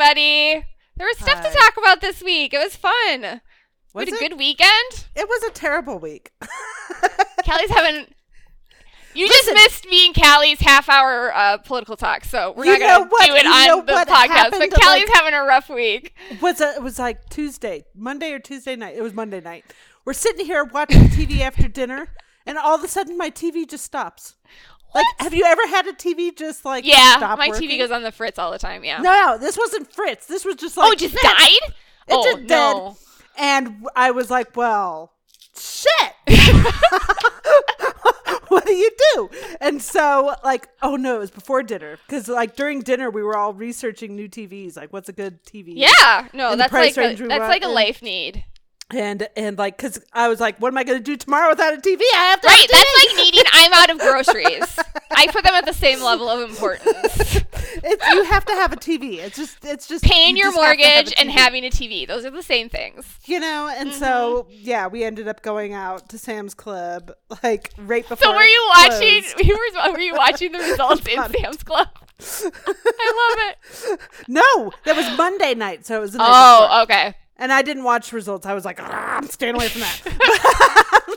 Everybody, there was stuff to talk about this week. It was fun. Was we had a it? good weekend. It was a terrible week. Callie's having. You Listen. just missed me and Callie's half hour uh, political talk, so we're not going to what- do it on the podcast. But Callie's like- having a rough week. was a, it was like Tuesday, Monday or Tuesday night. It was Monday night. We're sitting here watching TV after dinner, and all of a sudden my TV just stops. Like, have you ever had a TV just like Yeah, my working? TV goes on the fritz all the time. Yeah. No, no, this wasn't Fritz. This was just oh, like oh, it just this. died. oh just dead. no. And I was like, well, shit. what do you do? And so, like, oh no, it was before dinner. Because, like, during dinner, we were all researching new TVs. Like, what's a good TV? Yeah, no, And that's like a, that's like a life need. And, and like, because I was like, what am I going to do tomorrow without a TV? I have to Right, have that's like needing. I'm out of groceries. I put them at the same level of importance. it's, you have to have a TV. It's just, it's just Paying you your just have have mortgage and having a TV. Those are the same things. you know. And so, Mm-hmm. yeah, we ended up going out to Sam's Club, like right before. So were you watching? Were, were you watching the results in Sam's Club? I love it. No, that was Monday night, so it was before. Oh, okay. And I didn't watch results. I was like, "Ah, I'm staying away from that.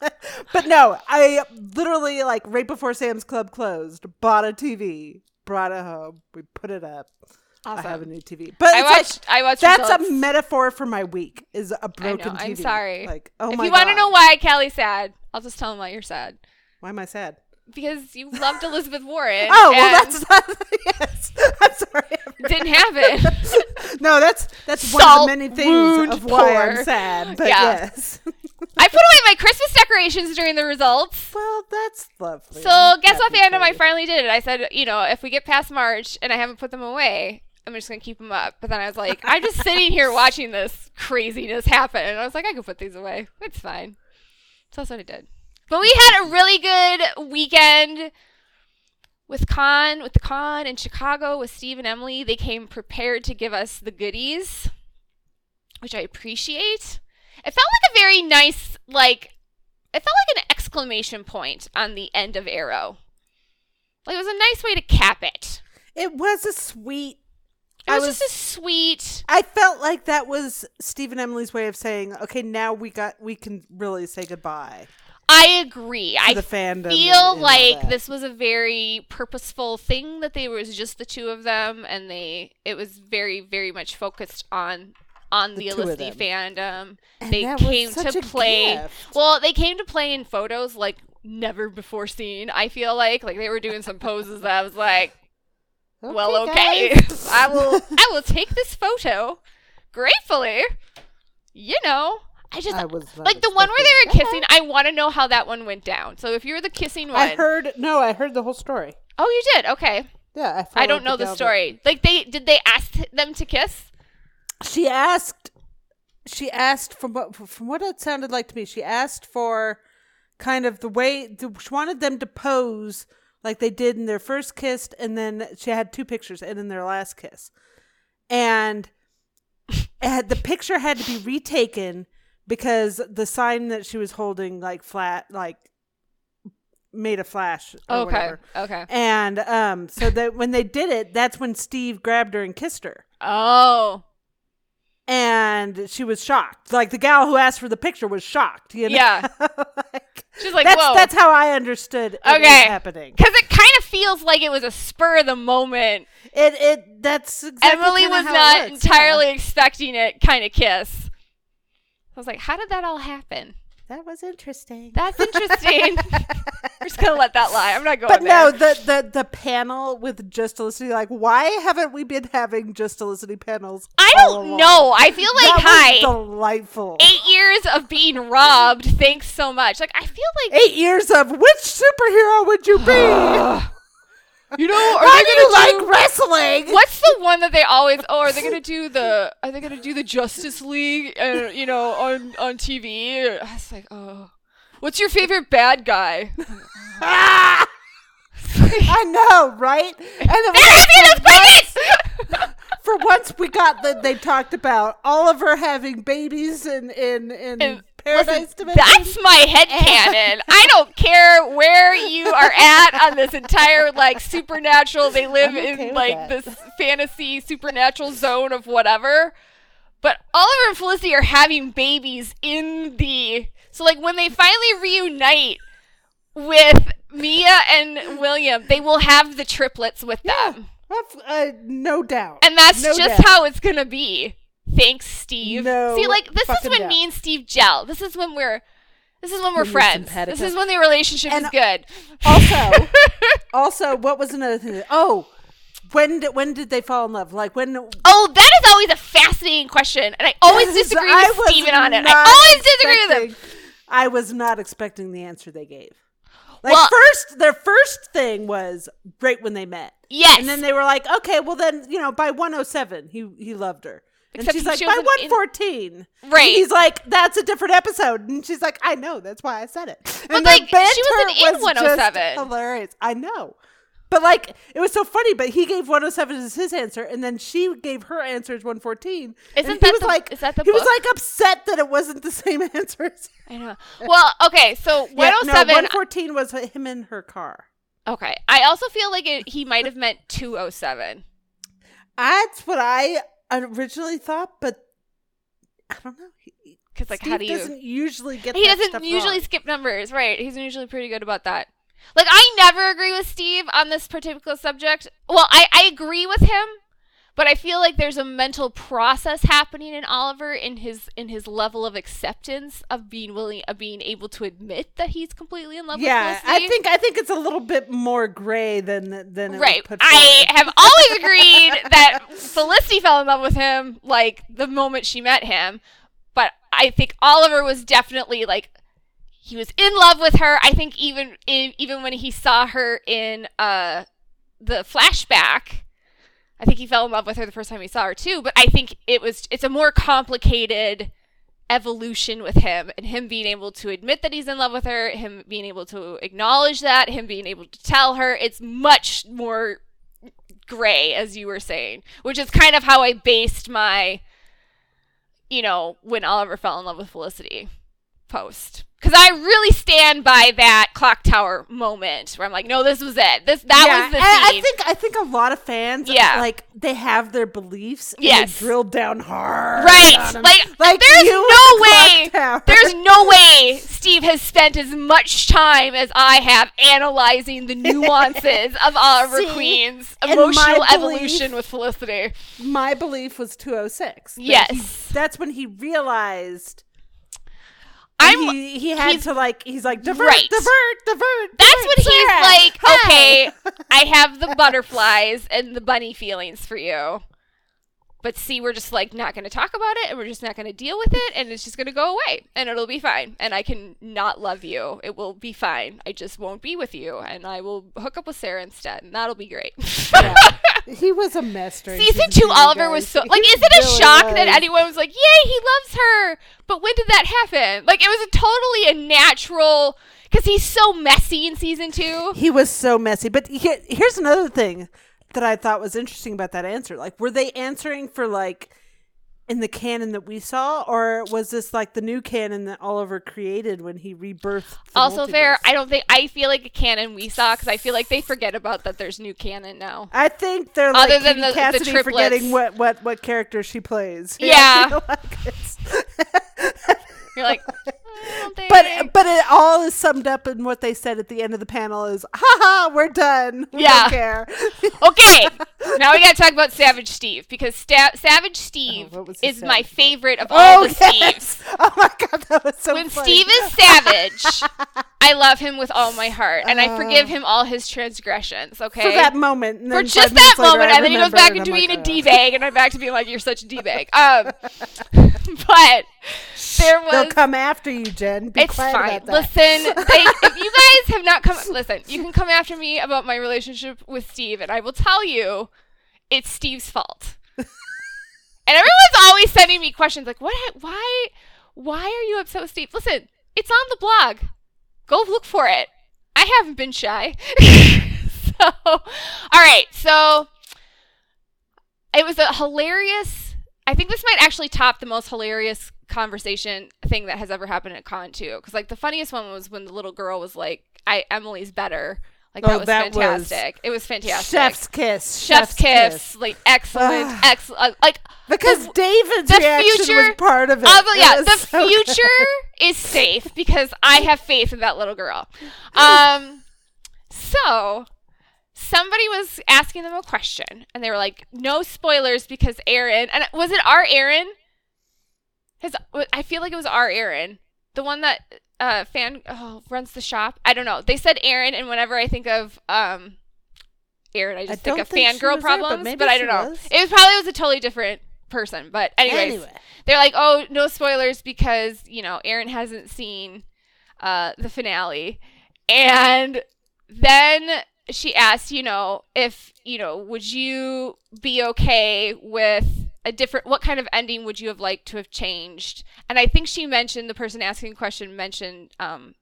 but no, I literally like right before Sam's Club closed, bought a TV, brought it home, we put it up. I have a new TV. But I it's like- watched. I watched. that's results. a metaphor for my week. Is a broken know. TV. I'm sorry. Like, oh if my you want to know why Callie's sad, I'll just tell him why you're sad. why am I sad? Because you loved Elizabeth Warren. Oh well, that's not. yes, I'm sorry. didn't have it. no, that's that's one of the many things of why I'm sad. But Yeah. yes. I put away my Christmas decorations during the results. Well, that's lovely. So I'm guess what, fandom? I finally did it. I said, you know, if we get past March and I haven't put them away, I'm just gonna keep them up. But then I was like, I'm just sitting here watching this craziness happen, and I was like, I can put these away. It's fine. So that's what I did. But we had a really good weekend with con with the con in Chicago with Steve and Emily. They came prepared to give us the goodies, which I appreciate. It felt like a very nice like it felt like an exclamation point on the end of Arrow. Like it was a nice way to cap it. It was a sweet. It I was, was- just a sweet. I felt like that was Steve and Emily's way of saying, "Okay, now we got we can really say goodbye I agree. I the fandom." feel like this was a very purposeful thing that they was just the two of them, and they it was very very much focused on on the, The Olicity fandom. And they came to play. gift. Well, they came to play in photos like never before seen. I feel like like they were doing some poses that I was like, well, okay. I will I will take this photo gratefully. You know, I just I was like the one where they were kissing. I want to know how that one went down. So if you're the kissing one, I heard no, I heard the whole story. oh, you did. Okay, Yeah, I, I don't know the that- story. Like they did they ask them to kiss? She asked. She asked from what from what it sounded like to me. She asked for kind of the way she wanted them to pose like they did in their first kiss, and then she had two pictures, and in their last kiss, and had, the picture had to be retaken because the sign that she was holding like flat like made a flash. Or Okay, whatever. okay. And um, so that when they did it, that's when Steve grabbed her and kissed her Oh, and she was shocked. Like the gal who asked for the picture was shocked. You know? Yeah. like, she's like, that's whoa. that's how I understood Okay. happening. Because it kind of feels like it was a spur of the moment. It it that's exactly Emily was not works, yeah. entirely expecting it kind of kiss. I was like, how did that all happen? That was interesting. That's interesting. We're just gonna let that lie. I'm not going to but there. no, the, the the panel with Just Olicity, like, why haven't we been having Just Olicity panels? I don't know. I feel like that hi. delightful. Eight years of being robbed. Thanks so much. Like I feel like Eight years of which superhero would you be? you know, are How they gonna do like wrestling? What's the one that they always? Oh, are they gonna do the? Are they gonna do the Justice League? Uh, you know, on on TV. I was like, oh, what's your favorite bad guy? I know, right? And it was They're like, asking us questions. for once we got that they talked about Oliver having babies in in in And Paradise Listen, Dimension. that's my head canon. I don't care where you are at on this entire like supernatural. They live okay in like this fantasy supernatural zone of whatever. But Oliver and Felicity are having babies in the so like when they finally reunite with Mia and William, they will have the triplets with them. That's, uh, no doubt. And that's No just doubt. how it's gonna be. Thanks, Steve. No See, like this is when doubt. me and Steve gel. This is when we're this is when we're When friends. This is when the relationship And is good. Also, also, what was another thing? Oh, when did when did they fall in love? Like when? oh, that is always a fascinating question, and I always disagree I with Steven on it. I always disagree with him. I was not expecting the answer they gave. Like Well- first, their first thing was great when they met. Yes. And then they were like, okay, well then, you know, by 107, he he loved her. And Except she's like, by wasn't in- 114. Right. And he's like, that's a different episode. And she's like, I know, that's why I said it. And the like, she wasn't in was 107. just oh Hilarious. I know. But like, it was so funny. But he gave 107 as his answer, and then she gave her answer as 114. Isn't and that was the- like, is that the he was like upset that it wasn't the same answers. I know. Well, okay, so Yeah, no, 114 was him in her car. okay, I also feel like it, he might have meant 207. That's what I originally thought, but I don't know. Because like, Steve how do you? doesn't usually get. He doesn't usually wrong. skip numbers, right? He's usually pretty good about that. Like I never agree with Steve on this particular subject. Well, I, I agree with him, but I feel like there's a mental process happening in Oliver in his in his level of acceptance of being willing of being able to admit that he's completely in love Yeah, with Felicity. I think I think it's a little bit more gray than than it Right. I have always agreed that Felicity fell in love with him like the moment she met him. But I think Oliver was definitely like he was in love with her. I think even in, even when he saw her in uh the flashback, I think he fell in love with her the first time he saw her too, but I think it was it's a more complicated evolution with him and him being able to admit that he's in love with her, him being able to acknowledge that, him being able to tell her. It's much more gray, as you were saying, which is kind of how I based my, you know, when Oliver fell in love with Felicity post. Because I really stand by that clock tower moment where I'm like, no, this was it. This that Yeah, was the I, scene. I think I think a lot of fans, Yeah. like they have their beliefs, and Yes. they drill down hard, Right. Like, like there's no way. There's no way Steve has spent as much time as I have analyzing the nuances of Oliver See, Queen's emotional my evolution with Felicity. my belief was 206. Yes. he- that's when he realized. I'm. he, he had to like he's like divert Right. divert divert. That's divert, when he's like, okay, I have the butterflies and the bunny feelings for you. But see, we're just like not going to talk about it and we're just not going to deal with it and it's just going to go away and it'll be fine. And I can not love you. It will be fine. I just won't be with you and I will hook up with Sarah instead and that'll be great. Yeah. he was a mess during Season two, Oliver was so like. He Is it a really shock that anyone was like, "Yay, he loves her"? But when did that happen? Like, it was a totally a natural because he's so messy in season two. He was so messy. But here, here's another thing that I thought was interesting about that answer. Like, were they answering for like in the canon that we saw, or was this like the new canon that Oliver created when he rebirthed? the Also fair. I don't think I feel like a canon we saw because I feel like they forget about that. There's new canon now. I think they're like Other than Katie the- the Cassidy triplets. forgetting what, what, what character she plays. You know, Yeah. Like You're like, I don't think. But but it all is summed up in what they said at the end of the panel is, haha, we're done. We Yeah. don't care. okay, now we got to talk about Savage Steve because Sta- Savage Steve Oh, what was is my favorite of all the Steves. Oh my god, that was so when funny. Steve is savage, I love him with all my heart, and I forgive him all his transgressions. Okay, for that moment. For just that later, moment, I and then he goes back into being like, a "Ugh." d bag, and I'm back to being like, "You're such a d bag." Um, but there was They'll come after you, Jen. Be it's quiet fine. about that. Listen, they, if you guys have not come, listen, you can come after me about my relationship with Steve, and I will tell you, it's Steve's fault. and everyone's always sending me questions like, "What? Why? Why are you upset with Steve?" Listen, it's on the blog. Go look for it. I haven't been shy. so, all right. So it was a hilarious. I think this might actually top the most hilarious conversation thing that has ever happened at con too. Because like the funniest one was when the little girl was like, "I Emily's better." Like that Oh, was that was fantastic. it was fantastic. Chef's kiss. Chef's kiss, like excellent, excellent. Like Because the- David's the reaction future was part of it. It yeah, was the so good. future is safe because I have faith in that little girl. Um, so somebody was asking them a question, and they were like, "No spoilers," because Aaron and was it our Aaron? His, I feel like it was our Aaron, the one that uh fan oh, runs the shop. I don't know. They said Aaron, and whenever I think of um. Aaron, I just think don't of think fangirl was there, but problems, but I don't know. was. It was probably it was a totally different person, but anyways, Anyway. they're like, oh, no spoilers because you know Aaron hasn't seen uh, the finale, and then she asked, you know, if you know, would you be okay with a different? What kind of ending would you have liked to have changed? And I think she mentioned the person asking the question mentioned, um,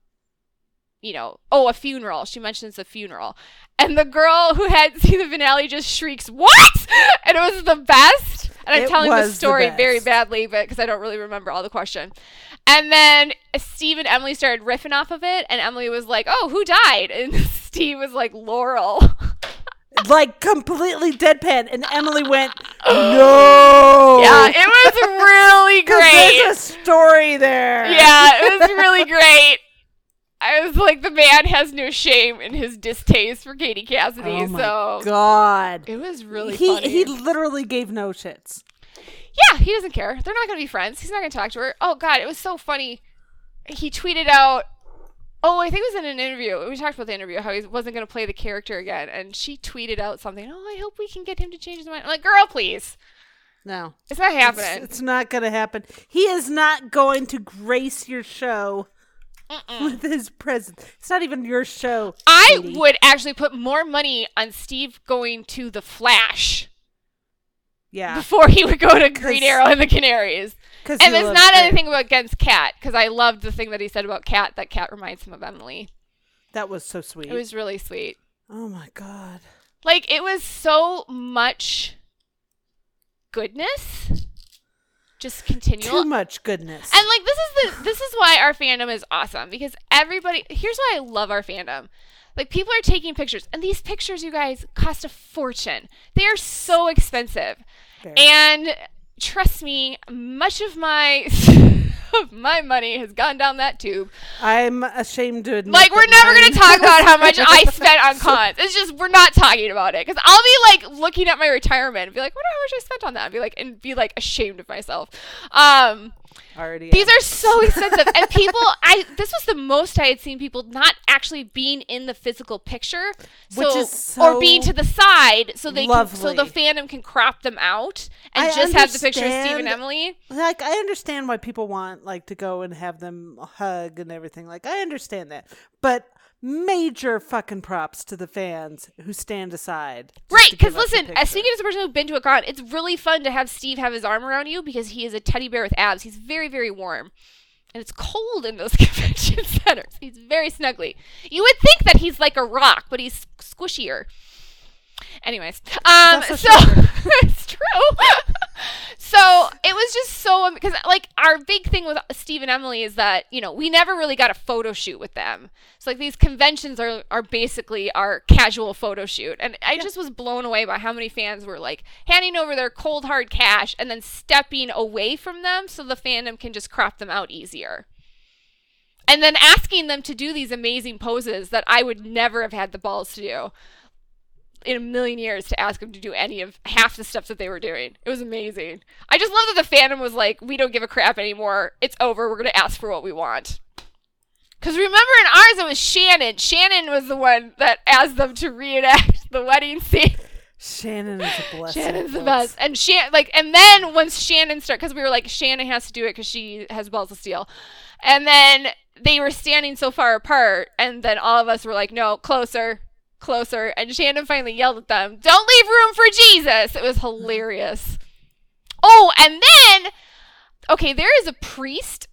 you know, oh, a funeral. She mentions a funeral, and the girl who had seen the finale just shrieks, "What?" And it was the best. And I'm It telling the was the story very badly, but because I don't really remember all the question. And then Steve and Emily started riffing off of it, and Emily was like, "Oh, who died?" And Steve was like, "Laurel." Like completely deadpan, and Emily went, "No." yeah, it was really great. There's a story there. yeah, it was really great. I was like, the man has no shame in his distaste for Katie Cassidy, Oh my so God. it was really he funny. he literally gave no shits. Yeah, he doesn't care. They're not going to be friends. He's not going to talk to her. Oh god, it was so funny. He tweeted out Oh, I think it was in an interview. We talked about the interview how he wasn't going to play the character again and she tweeted out something. "Oh, I hope we can get him to change his mind." I'm like, "Girl, please. No, It's not happening." it's not going to happen. He is not going to grace your show with his presence. It's not even your show. I Katie. would actually put more money on Steve going to the Flash Yeah, before he would go to Green Arrow and the Canaries. Because And it's not anything about against Kat because I loved the thing that he said about Kat That Kat reminds him of Emily. That was so sweet. It was really sweet. oh my god. Like it was so much goodness, just continual. Too much goodness. And like this is the this is why our fandom is awesome because everybody here's why I love our fandom. Like people are taking pictures and these pictures you guys cost a fortune. They are so expensive. Very. And trust me, much of my of my money has gone down that tube. I'm ashamed to admit. Like we're never going to talk about how much I spent on cons. It's just we're not talking about it because I'll be like looking at my retirement and be like, "Wonder how much I spent on that?" And be like, and be like ashamed of myself. Um, already. these am. are so expensive, and people. I this was the most I had seen people not actually being in the physical picture, so, Which is or being to the side, so they can, so the fandom can crop them out and I just have the picture of Steve and Emily. like I understand why people want like to go and have them hug and everything. Like I understand that, but major fucking props to the fans who stand aside. Right, because give us a listen, as speaking as a person who's been to a con, it's really fun to have Steve have his arm around you because he is a teddy bear with abs. He's very, very warm. And it's cold in those convention centers. He's very snuggly. You would think that he's like a rock, but he's squishier. Anyways, um, also so it's true. so it was just so because like our big thing with Steve and Emily is that you know we never really got a photo shoot with them. So like these conventions are are basically our casual photo shoot, and I just was blown away by how many fans were like handing over their cold hard cash and then stepping away from them so the fandom can just crop them out easier. And then asking them to do these amazing poses that I would never have had the balls to do in a million years to ask them to do any of half the stuff that they were doing. It was amazing. I just love that the fandom was like, we don't give a crap anymore. It's over. We're going to ask for what we want. Because remember in ours, it was Shannon. Shannon was the one that asked them to reenact the wedding scene. Shannon is a blessing. Shannon's the best. And Shan like and then once Shannon started because we were like Shannon has to do it because she has balls of steel, and then they were standing so far apart, and then all of us were like, no, closer, closer, and Shannon finally yelled at them, "Don't leave room for Jesus!" It was hilarious. Oh, and then okay, there is a priest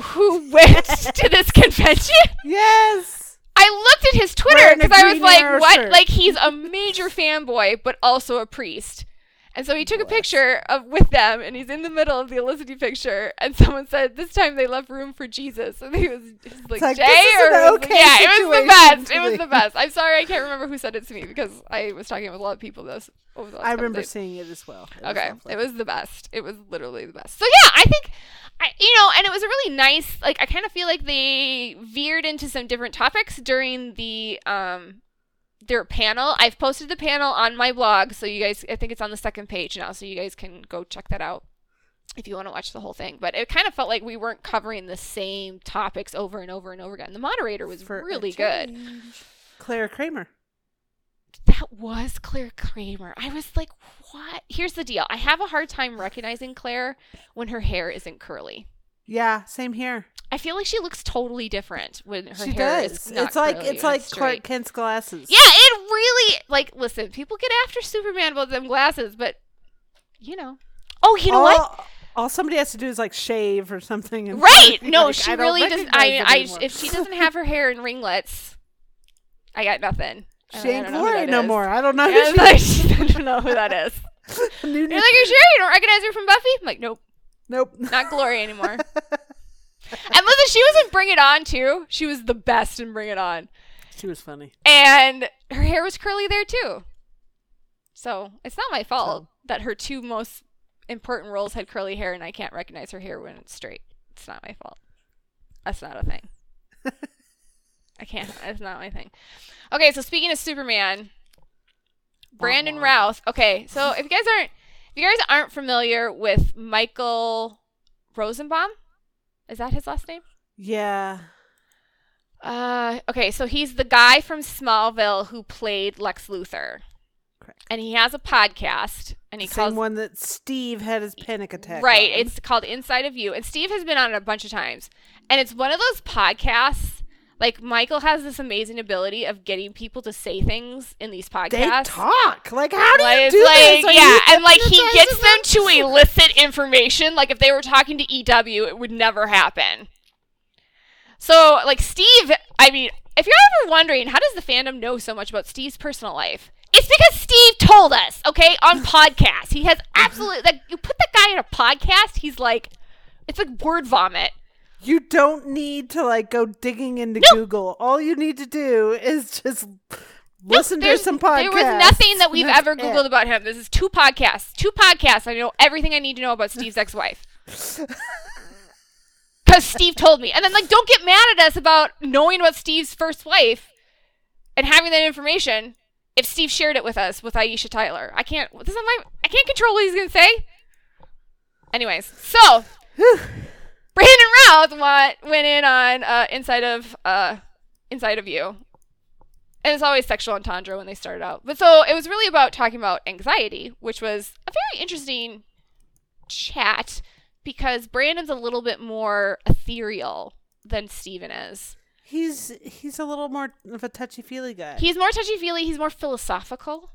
who went to this convention. Yes. I looked at his Twitter because I was like, what? shirt. Like he's a major fanboy, but also a priest. And so he took a picture of with them, and he's in the middle of the Olicity picture. And someone said, "This time they left room for Jesus." And he was, he was like, like, "Jay," or was- okay yeah, it was the best. It was the best. I'm sorry, I can't remember who said it to me because I was talking with a lot of people this over the last I remember days. seeing it as well. It Okay, lovely. it was the best. It was literally the best. So yeah, I think, I you know, and it was a really nice. Like I kind of feel like they veered into some different topics during the um their panel. I've posted the panel on my blog, so you guys. I think it's on the second page now, so you guys can go check that out if you want to watch the whole thing. But it kind of felt like we weren't covering the same topics over and over and over again. The moderator was For really good. Clare Kramer. That was Clare Kramer. I was like, what? Here's the deal. I have a hard time recognizing Clare when her hair isn't curly. Yeah, same here. I feel like she looks totally different when her she hair does. is not It's like it's like straight. Clark Kent's glasses. Yeah, it really like listen, people get after Superman about them glasses, but you know. Oh, you know all, what? All somebody has to do is like shave or something. And Right. No, like, she I really does recognize I I if she doesn't have her hair in ringlets, I got nothing. She ain't don't know who Glory no is. more. I don't know. Yeah, who it's like, she- I don't know who that is. You're like, you sure you don't recognize her from Buffy? I'm like, nope, nope. not Glory anymore. And listen, she was in Bring It On too. She was the best in Bring It On. She was funny. And her hair was curly there too. So it's not my fault So- that her two most important roles had curly hair and I can't recognize her hair when it's straight. It's not my fault. That's not a thing. I can't. It's not my thing. Okay, so speaking of Superman, Brandon wah. Routh. Okay, so if you guys aren't if you guys aren't familiar with Michael Rosenbaum, is that his last name? Yeah. Uh, okay, so he's the guy from Smallville who played Lex Luthor. Correct. And he has a podcast, and he Same calls one that Steve had his panic attack. right. on. It's called Inside of You, and Steve has been on it a bunch of times, and it's one of those podcasts. Like Michael has this amazing ability of getting people to say things in these podcasts. they talk. Like how do like, you do like, this? Are yeah, and like he gets them to elicit information. Like if they were talking to EW, it would never happen. So like Steve, I mean, if you're ever wondering how does the fandom know so much about Steve's personal life, it's because Steve told us. Okay, on podcast, he has absolutely like you put that guy in a podcast, he's like, it's like word vomit. You don't need to like go digging into Google. All you need to do is just listen to There's- some podcasts. There was nothing that we've ever it. Googled about him. This is two podcasts. Two podcasts. I know everything I need to know about Steve's ex-wife. Because Steve told me. And then, like, don't get mad at us about knowing about Steve's first wife and having that information if Steve shared it with us with Aisha Tyler. I can't, this is my, I can't control what he's going to say. Anyways, so Brandon Routh went, went in on uh, Inside of, uh, Inside of You and it's always sexual entendre when they started out. But so it was really about talking about anxiety, which was a very interesting chat because Brandon's a little bit more ethereal than Steven is. He's he's a little more of a touchy feely guy. He's more touchy feely, he's more philosophical.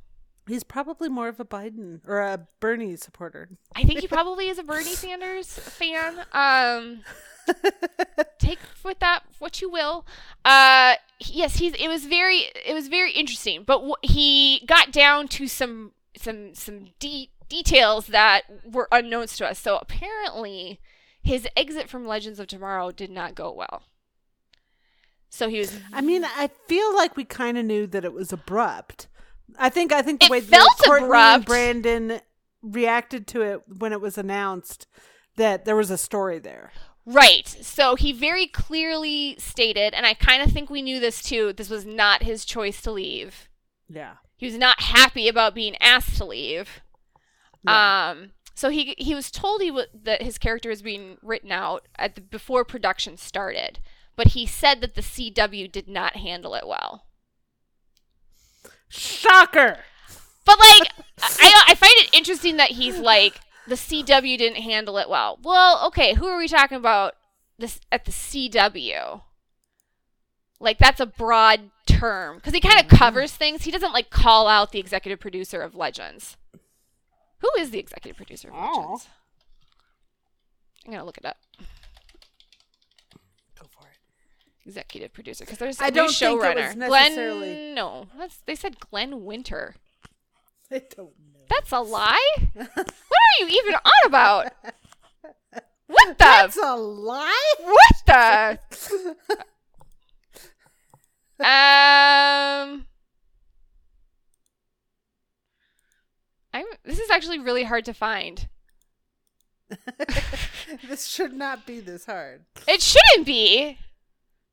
He's probably more of a Biden or a Bernie supporter. I think he probably is a Bernie Sanders fan. Um take with that what you will. Uh yes, he's it was very it was very interesting, but wh- he got down to some some some de- details that were unknowns to us. So apparently his exit from Legends of Tomorrow did not go well. So he was I mean, I feel like we kind of knew that it was abrupt. I think I think the It way that Courtney abrupt. and Brandon reacted to it when it was announced that there was a story there. Right. So he very clearly stated, and I kind of think we knew this too, this was not his choice to leave. Yeah. He was not happy about being asked to leave. Yeah. Um, so he he was told he w- that his character was being written out at the, before production started, but he said that the CW did not handle it well. Shocker. But like, I I find it interesting that he's like the CW didn't handle it well. Well, okay, who are we talking about? This at the CW. Like that's a broad term because he kind of mm-hmm. covers things. He doesn't like call out the executive producer of Legends. Who is the executive producer of Oh. Legends? I'm gonna look it up. Go for it. Executive producer because there's I a new don't think it showrunner. was necessarily- Glenn. No, that's they said Glen Winter. I don't know. That's a lie. what are you even on about? What the? That's a lie. what the? Um, I'm. This is actually really hard to find. this should not be this hard, It shouldn't be.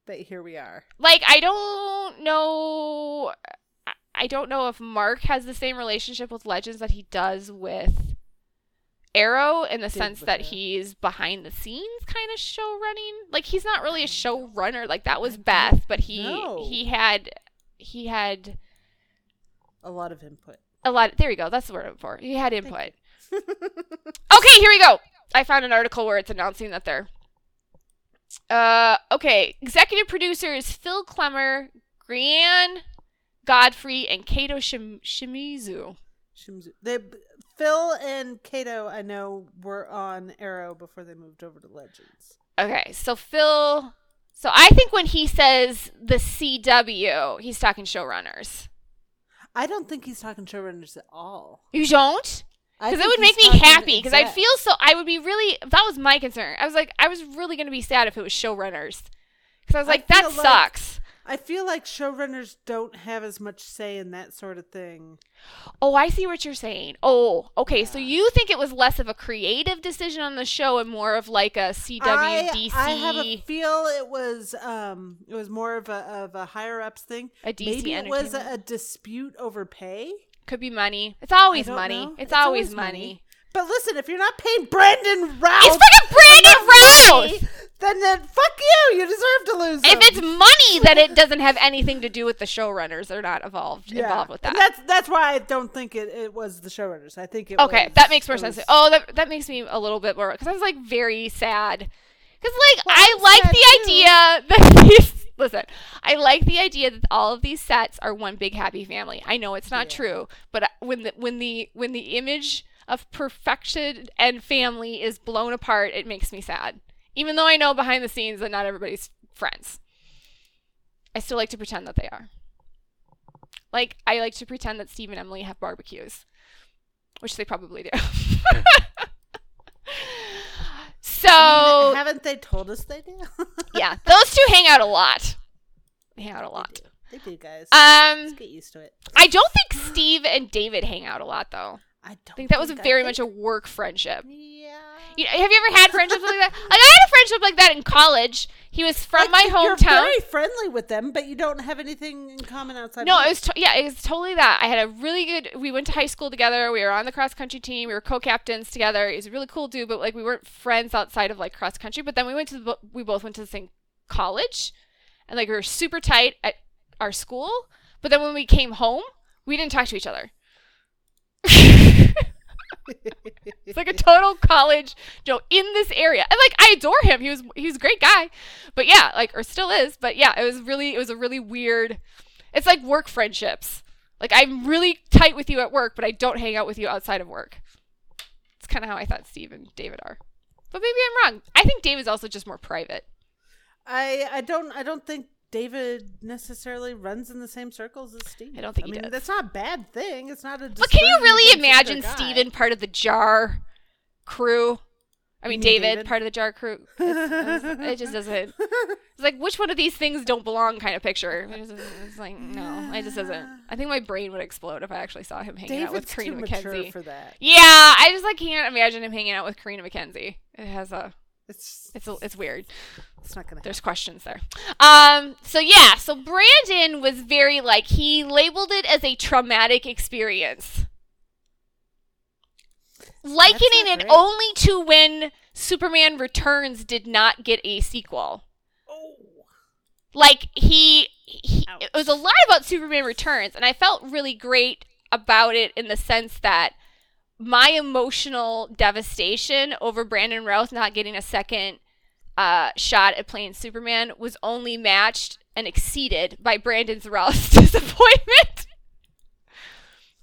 But here we are. Like I don't know. I- don't know if Marc has the same relationship with Legends that he does with Arrow in the Did sense that Arrow. he's behind the scenes kind of show running. Like he's not really a showrunner. Like that was Beth, but he know. he had he had A lot of input. a lot. Of, There you go. That's the word I'm for. He had input. okay, here we go. I found an article where it's announcing that they're. Uh, okay. Executive producers Phil Klemmer, Grainne Godfree, and Keto Shim- Shimizu. Shimizu. They, Phil and Keto, I know, were on Arrow before they moved over to Legends. Okay, so Phil. So I think when he says the CW, he's talking showrunners. I don't think he's talking showrunners at all. You don't? I Because it would make me happy. Because I'd feel so. I would be really. That was my concern. I was like, I was really going to be sad if it was showrunners. Because I was I like, that feel like- sucks. I feel like showrunners don't have as much say in that sort of thing. Oh, I see what you're saying. Oh, okay. So you think it was less of a creative decision on the show and more of like a CW I, DC, I have a feel it was um it was more of a of a higher ups thing. a DC Maybe it was a, a dispute over pay. Could be money. It's always money. It's, It's always, always money. money. But listen, if you're not paying Brandon Routh, It's fucking Brandon Routh. then, then fuck you. You deserve to lose. If him. it's money, then it doesn't have anything to do with the showrunners. They're not involved Yeah. involved with that. And that's that's why I don't think it, it was the showrunners. I think it Okay, was- that makes more sense. was- Oh, that that makes me a little bit more because I was like very sad because like Well, I like the too. idea that these listen. I like the idea that all of these sets are one big happy family. I know it's not Yeah. true, but when the when the when the image of perfection and family is blown apart, it makes me sad. Even though I know behind the scenes that not everybody's friends, I still like to pretend that they are. Like I like to pretend that Steve and Emily have barbecues, which they probably do. so I mean, haven't they told us they do? yeah, those two hang out a lot. They hang out a They lot. do. They do, guys. Um, Let's get used to it. I don't think Steve and David hang out a lot though. I don't I think that was a I very think- much a work friendship. Yeah. You have you ever had friendships like that? Like I had a friendship like that in college. He was from my Like, You're hometown. very friendly with them, but you don't have anything in common outside. No, it was to- yeah, it was totally that. I had a really good. We went to high school together. We were on the cross country team. We were co-captains together. He was a really cool dude, but like we weren't friends outside of like cross country. But then we went to the, bo- we both went to the same college, and like we were super tight at our school. But then when we came home, we didn't talk to each other. It's like a total college Joe in this area. And like I adore him. He was he was a great guy. But yeah, like or still is. But yeah, it was really it was a really weird it's like work friendships. Like I'm really tight with you at work, but I don't hang out with you outside of work. It's kind of how I thought Steve and David are. But maybe I'm wrong. I think David's also just more private. I I don't I don't think David necessarily runs in the same circles as Steve. I don't think I he mean, does. that's not a bad thing. It's not a. But can you really imagine. Steven part of the jar crew? I mean, David, David? part of the jar crew. It just doesn't. It's like which one of these things don't belong kind of picture. It's, it's like no, it just doesn't. I think my brain would explode if I actually saw him hanging out with Carina too MacKenzie. for that. Yeah, I just like can't imagine him hanging out with Carina MacKenzie. It has a It's it's a, it's weird. it's not gonna. There's questions there. Um. So yeah. So Brandon was very like he labeled it as a traumatic experience, likening it only to when Superman Returns did not get a sequel. Oh. Like he, he it was a lot about Superman Returns, and I felt really great about it in the sense that my emotional devastation over Brandon Routh not getting a second uh, shot at playing Superman was only matched and exceeded by Brandon's Routh's disappointment.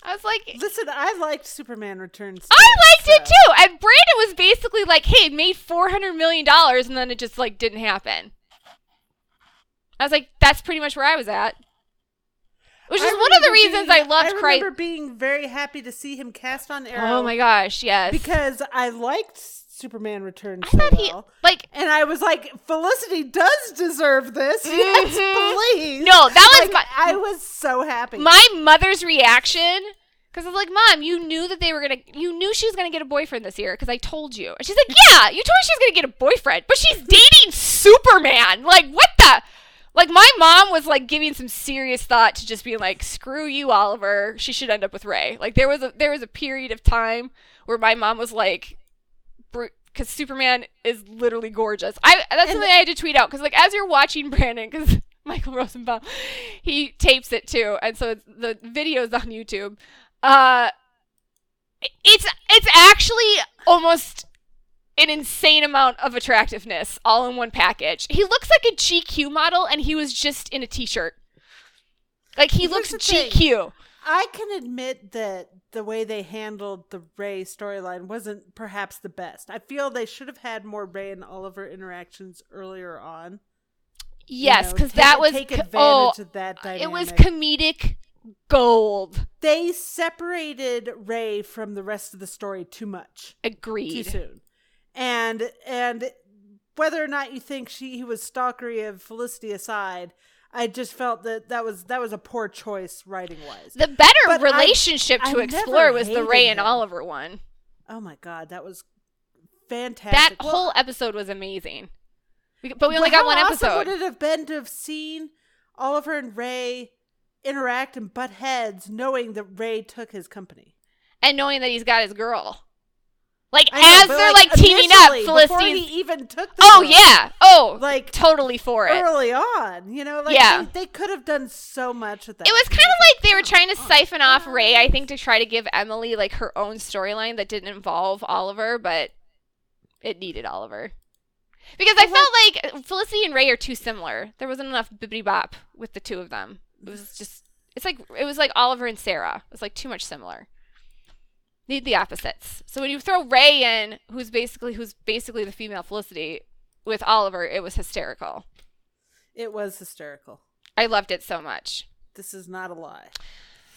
I was like, Listen, I liked Superman Returns. I too, liked it too. And Brandon was basically like, hey, it made $400 million and then it just like didn't happen. I was like, that's pretty much where I was at. Which is one of the reasons being- I loved I Christ. remember being very happy to see him cast on Arrow. Oh my gosh, yes. Because I liked Superman Returns I so thought he like And I was like, Felicity does deserve this. Yes, mm-hmm. please. No, that was Like, my I was so happy. my mother's reaction because I was like, "Mom, you knew that they were gonna, you knew she was gonna get a boyfriend this year because I told you." And she's like, "Yeah, you told me she was gonna get a boyfriend, but she's dating Superman. Like, what the?" Like my mom was like giving some serious thought to just being like, "Screw you, Oliver. She should end up with Ray." Like there was a there was a period of time where my mom was like, because Superman is literally gorgeous. I that's And- something I had to tweet out because like as you're watching Brandon, because Michael Rosenbaum, he tapes it too, and so the video's on YouTube. Uh, it's it's actually almost an insane amount of attractiveness all in one package. He looks like a GQ model, and he was just in a t-shirt. Like he Here's looks the thing. GQ. I can admit that the way they handled the Ray storyline wasn't perhaps the best. I feel they should have had more Ray and Oliver interactions earlier on. Yes, know, because take- that was take advantage oh, of that dynamic. it was comedic gold. they separated Ray from the rest of the story too much, Agreed. too soon, and and whether or not you think she he was stalkery of Felicity aside, I just felt that that was that was a poor choice writing wise. The better But I- to I explore was the Ray and him. Oliver one. Oh my god, that was fantastic. That Well, whole episode was amazing. We, but we only Well, got one how awesome would it have been to have seen Oliver and Ray interact and butt heads, knowing that Ray took his company? and knowing that he's got his girl. Like know, as they're like, teaming up, Philistines. even took. The Oh yeah. Oh, like totally for it. early on, you know, like Yeah. they, they could have done so much with that. It was kind of like they were trying to on, siphon off Ray, I think, to try to give Emily like her own storyline that didn't involve Oliver, but it needed Oliver. Because I Well, felt like Felicity and Ray are too similar. There wasn't enough bibbity bop with the two of them. It was just it's like it was like Oliver and Sarah. It was like too much similar. Need the opposites. So when you throw Ray in, who's basically who's basically the female Felicity, with Oliver, it was hysterical. It was hysterical. I loved it so much. This is not a lie.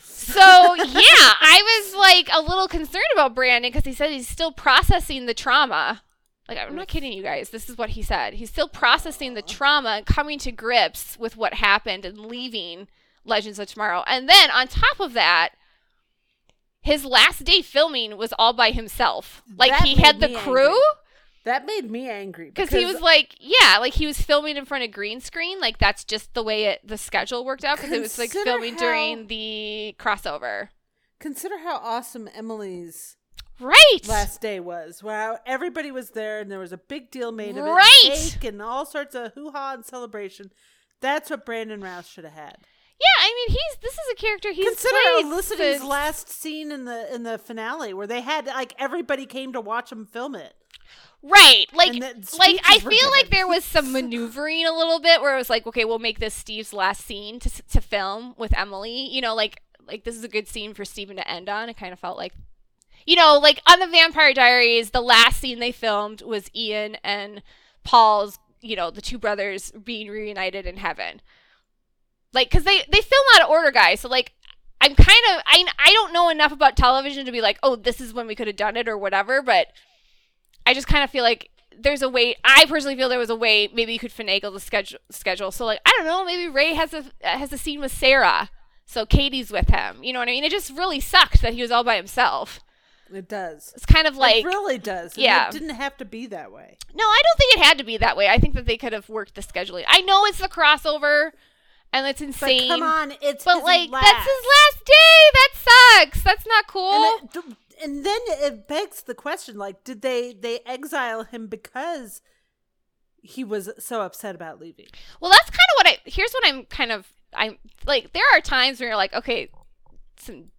So yeah, I was like a little concerned about Brandon because he said he's still processing the trauma. Like I'm not kidding you guys. This is what he said. He's still processing the trauma and coming to grips with what happened and leaving Legends of Tomorrow. And then on top of that, his last day filming was all by himself. Like That he had the crew angry. That made me angry because he was like, yeah, like he was filming in front of green screen. Like that's just the way it the schedule worked out because it was like filming how- during the crossover. consider how awesome Emily's Right. last day was. Wow, everybody was there, and there was a big deal made of it, Right. and cake and all sorts of hoo ha and celebration. That's what Brandon Routh should have had. Yeah, I mean, he's this is a character he's Consider played since- last scene in the in the finale, where they had like everybody came to watch him film it. right. Like, like I feel like there was some maneuvering a little bit where it was like, okay, we'll make this Steve's last scene to to film with Emily. You know, like like this is a good scene for Steven to end on. It kind of felt like, you know, like on the Vampire Diaries, the last scene they filmed was Ian and Paul's, you know, the two brothers being reunited in heaven. Like, cause they they film out of order, guys. So like, I'm kind of I I don't know enough about television to be like, oh, this is when we could have done it or whatever. But I just kind of feel like there's a way. I personally feel there was a way maybe you could finagle the schedule. Schedule. So like, I don't know. Maybe Ray has a has a scene with Sarah. So Katie's with him. You know what I mean? It just really sucked that he was all by himself. It does. It's kind of like it really does. yeah. it didn't have to be that way. No, I don't think it had to be that way. I think that they could have worked the scheduling. I know it's the crossover, and it's But insane. come on, it's But like last. that's his last day. That sucks. That's not cool. And, uh, it, and then it begs the question: like, did they they exile him because he was so upset about leaving? well, that's kind of what I. Here's what I'm kind of. I'm like. There are times where you're like, okay, some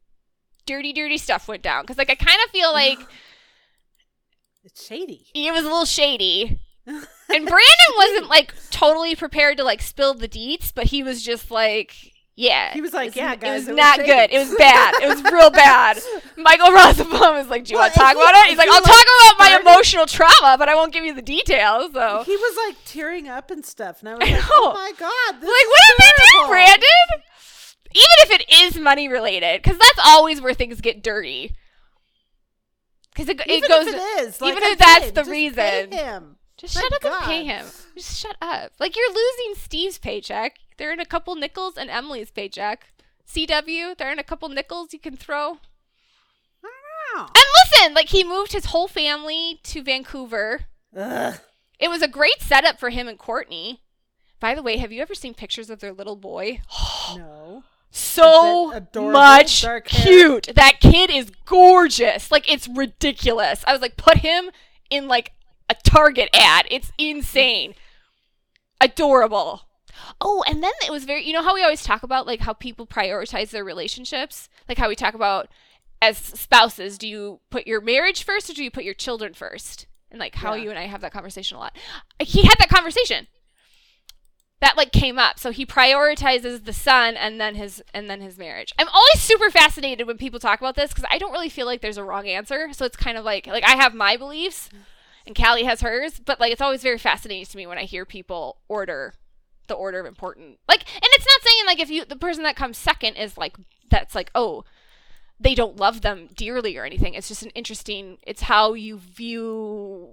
dirty, dirty stuff went down. Because like I kind of feel like It's shady. it was a little shady. And Brandon wasn't like totally prepared to like spill the deets, but he was just like, yeah. He was like, "Yeah, it guys, was it was not shady." good. It was bad. It was real bad." Michael Rosenbaum was like, "Do you Well, want to talk he- about it?" He's like, "I'll like, talk about my emotional trauma, but I won't give you the details." So, He was like tearing up and stuff, and I was I like, know. "Oh my god, this like, is what did they do. Brandon? Even if it is money related, because that's always where things get dirty. Because it, it goes. if it is, like even I if that's the reason. Just My shut up and pay him. Just shut up. Like you're losing Steve's paycheck. They're in a couple nickels and Emily's paycheck. CW, they're in a couple nickels you can throw. And listen, like he moved his whole family to Vancouver. Ugh. It was a great setup for him and Courtney. By the way, have you ever seen pictures of their little boy? No. so adorable, much cute. That kid is gorgeous. Like it's ridiculous. I was like, put him in like a Target ad. It's insane. Adorable. Oh, and then it was very you know how we always talk about like how people prioritize their relationships? Like how we talk about as spouses, do you put your marriage first or do you put your children first? And like how Yeah. you and I have that conversation a lot. He had that conversation that like came up so he prioritizes the son and then his and then his marriage i'm always super fascinated when people talk about this because i don't really feel like there's a wrong answer so it's kind of like like i have my beliefs and callie has hers but like it's always very fascinating to me when i hear people order the order of important like and it's not saying like if you the person that comes second is like that's like oh they don't love them dearly or anything it's just an interesting it's how you view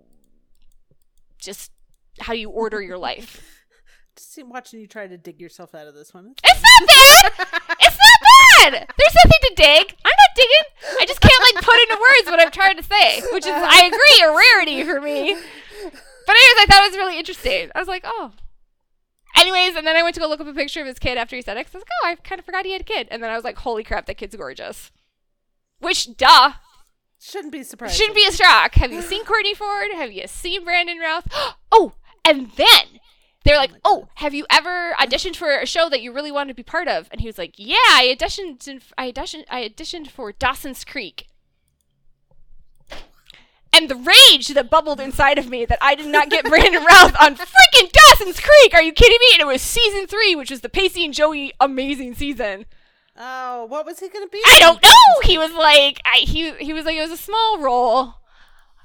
just how you order your life Just watching you try to dig yourself out of this one. It's not bad. It's not There's nothing to dig. I'm not digging. I just can't like put into words what I'm trying to say, which is I agree a rarity for me. But anyways, I thought it was really interesting. I was like, oh. Anyways, and then I went to go look up a picture of his kid after he said it. 'cause I was like, oh, I kind of forgot he had a kid. And then I was like, holy crap, that kid's gorgeous. Which, duh, Shouldn't be surprised. shouldn't be a shock. Have you seen Courtney Ford? Have you seen Brandon Routh? Oh, and then they're like, "Oh, have you ever auditioned for a show that you really wanted to be part of?" And he was like, "Yeah, I auditioned. In, I auditioned. I auditioned for Dawson's Creek." And the rage that bubbled inside of me that I did not get Brandon Routh on freaking Dawson's Creek. Are you kidding me? And it was season three, which was the Pacey and Joey amazing season. Oh, what was he going to be? I don't know. He was like, I, he he was like, it was a small role.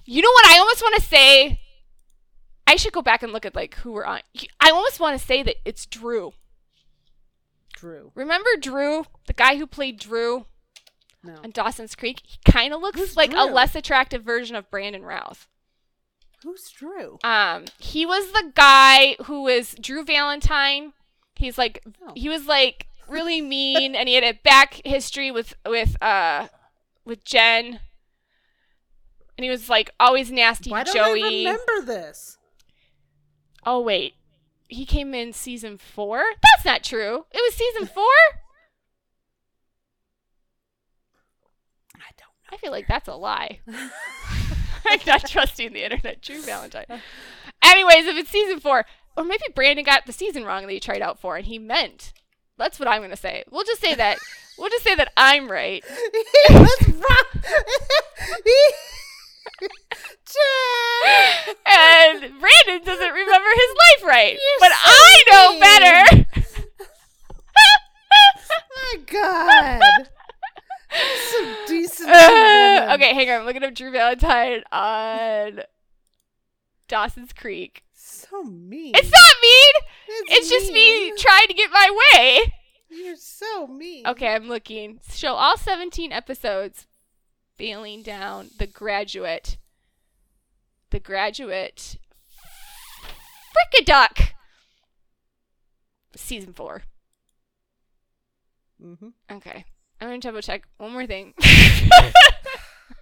You know what? I almost want to say. I should go back and look at like who were on. I almost want to say that it's Drue. Drue. Remember Drue, the guy who played Drue No. on Dawson's Creek? He kind of looks Who's like a less attractive version of Brandon Routh. Who's Drue? Um, he was the guy who was Drue Valentine. He's like Oh. he was like really mean, and he had a back history with with uh with Jen, and he was like always nasty Why don't Joey. I remember this? Oh wait, he came in season four. That's not true. It was season four. I don't I feel like that's a lie. I'm not trusting the internet. Drue Valentine. Anyways, if it's season four, or maybe Brandon got the season wrong that he tried out for, and he meant. That's what I'm gonna say. We'll just say that. we'll just say that I'm right. he was wrong. Jen! and Brandon doesn't remember his life right. You're but so I know mean. better. My God. Some decent. Uh, okay, hang on. I'm looking up Drue Valentine on Dawson's Creek. So mean. It's not mean. It's just me trying to get my way. You're so mean. Okay, I'm looking. Show all 17 episodes. Failing down. The Graduate. The Graduate. Frickaduck. Season four. Mm-hmm. Okay. I'm gonna double check one more thing.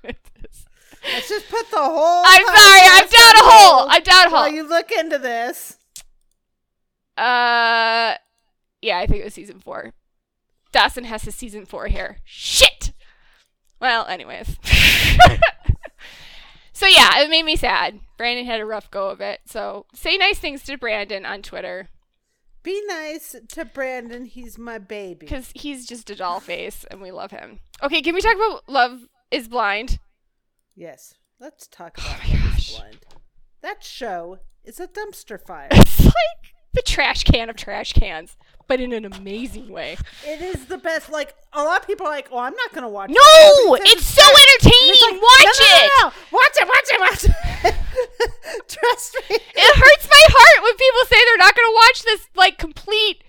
Let's just put the whole. I'm sorry, I'm down a hole. I'm down a While hole. you look into this. Uh, yeah, I think it was season four. Dawson has his season four here. Shit. Well, anyways. so yeah, it made me sad. Brandon had a rough go of it. So say nice things to Brandon on Twitter. Be nice to Brandon. He's my baby. because he's just a doll face and we love him. Okay, can we talk about Love is Blind? Yes. Let's talk oh about Oh my Love is. Blind. That show is a dumpster fire. It's like the trash can of trash cans, but in an amazing way. it is the best. Like a lot of people are like, "Oh, I'm not going to watch." No, it because it's so entertaining. it's like, Watch no, no, it. no, no. Watch it. Watch it. Watch it. Trust me. It hurts my heart when people say they're not going to watch this like complete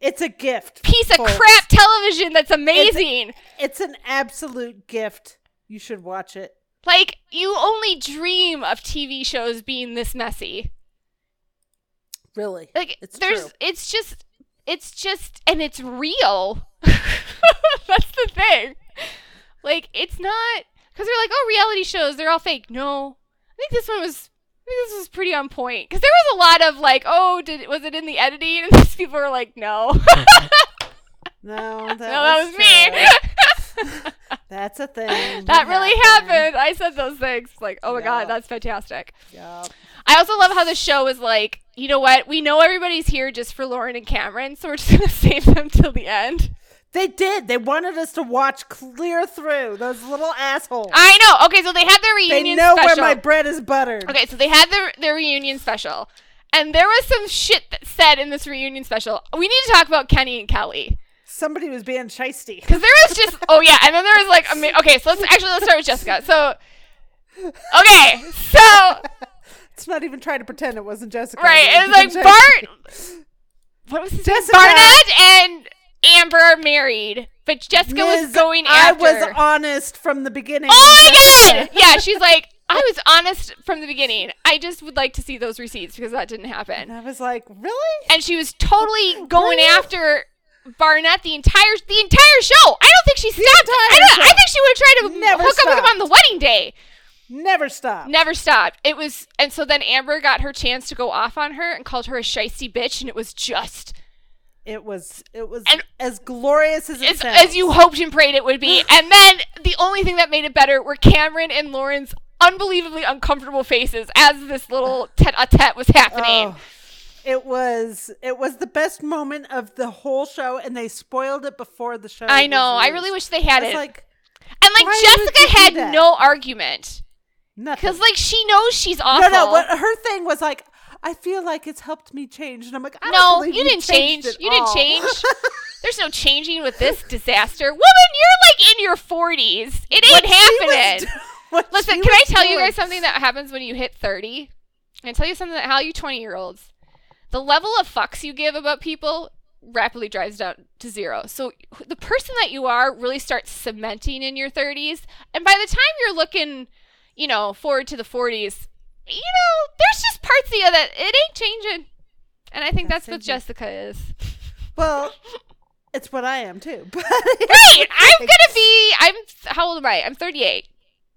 It's a gift. piece of crap television that's amazing. It's an absolute gift. You should watch it. Like you only dream of TV shows being this messy. Really. Like It's there's true. it's just it's just and it's real. That's the thing. Like it's not cuz they're like, "Oh, reality shows, they're all fake." No. I think this one was I think this was pretty on point cuz there was a lot of like, "Oh, did was it in the editing?" and these people were like, "No." No, that, no, that was, was me. That's a thing. that really happened. I said those things like, "Oh my Yeah. god, that's fantastic." Yup. I also love how the show is like, you know what? We know everybody's here just for Lauren and Cameron, so we're just gonna save them till the end. They did. They wanted us to watch clear through those little assholes. I know. Okay, so they had their reunion. they know special. where my bread is buttered. okay, so they had their their reunion special, and there was some shit that said in this reunion special. We need to talk about Kenny and Kelly Somebody was being shisty. because there was just oh yeah, and then there was like okay, so let's actually let's start with Jessica. So okay, so It's not even trying to pretend it wasn't Jessica. right, It was like Bart. What was his name? Jessica. Barnett and Amber are married, but Jessica was Liz, going I was honest from the beginning. Oh my god! Yeah, she's like, I was honest from the beginning. I just would like to see those receipts because that didn't And happen. I was like, really? And she was totally going you? after Barnett the entire the entire show. I don't think she stopped. I, I think she would have tried to Never hook up with him on the wedding day. Never stop. Never stopped. It was, and so then Amber got her chance to go off on her and called her a shisty bitch, and it was just It was it was And- as glorious as it as, as you hoped and prayed it would be. And then the only thing that made it better were Cameron and Lauren's unbelievably uncomfortable faces as this little tete-a-tete was happening. Oh, it was it was the best moment of the whole show, and they spoiled it before the show. I know. I really wish they had it. like and like Jessica had no argument nothing. because like she knows she's awful. no. no. What her thing was like. I feel like it's helped me change, and I'm like, I don't no, you didn't change. You didn't change. There's no changing with this disaster, woman. You're like in your 40s. It ain't What happening. do- Listen, can I tell you guys something that happens when you hit 30? Can I tell you something that how you 20 year olds, the level of fucks you give about people rapidly drives down to zero. So the person that you are really starts cementing in your 30s, and by the time you're looking, you know, forward to the 40s, you know, there's just parts of you that it ain't changing. And I think That's that's, what. Jessica is. Well, it's what I am too. But Right! I'm gonna be. I'm. How old am I? I'm 38.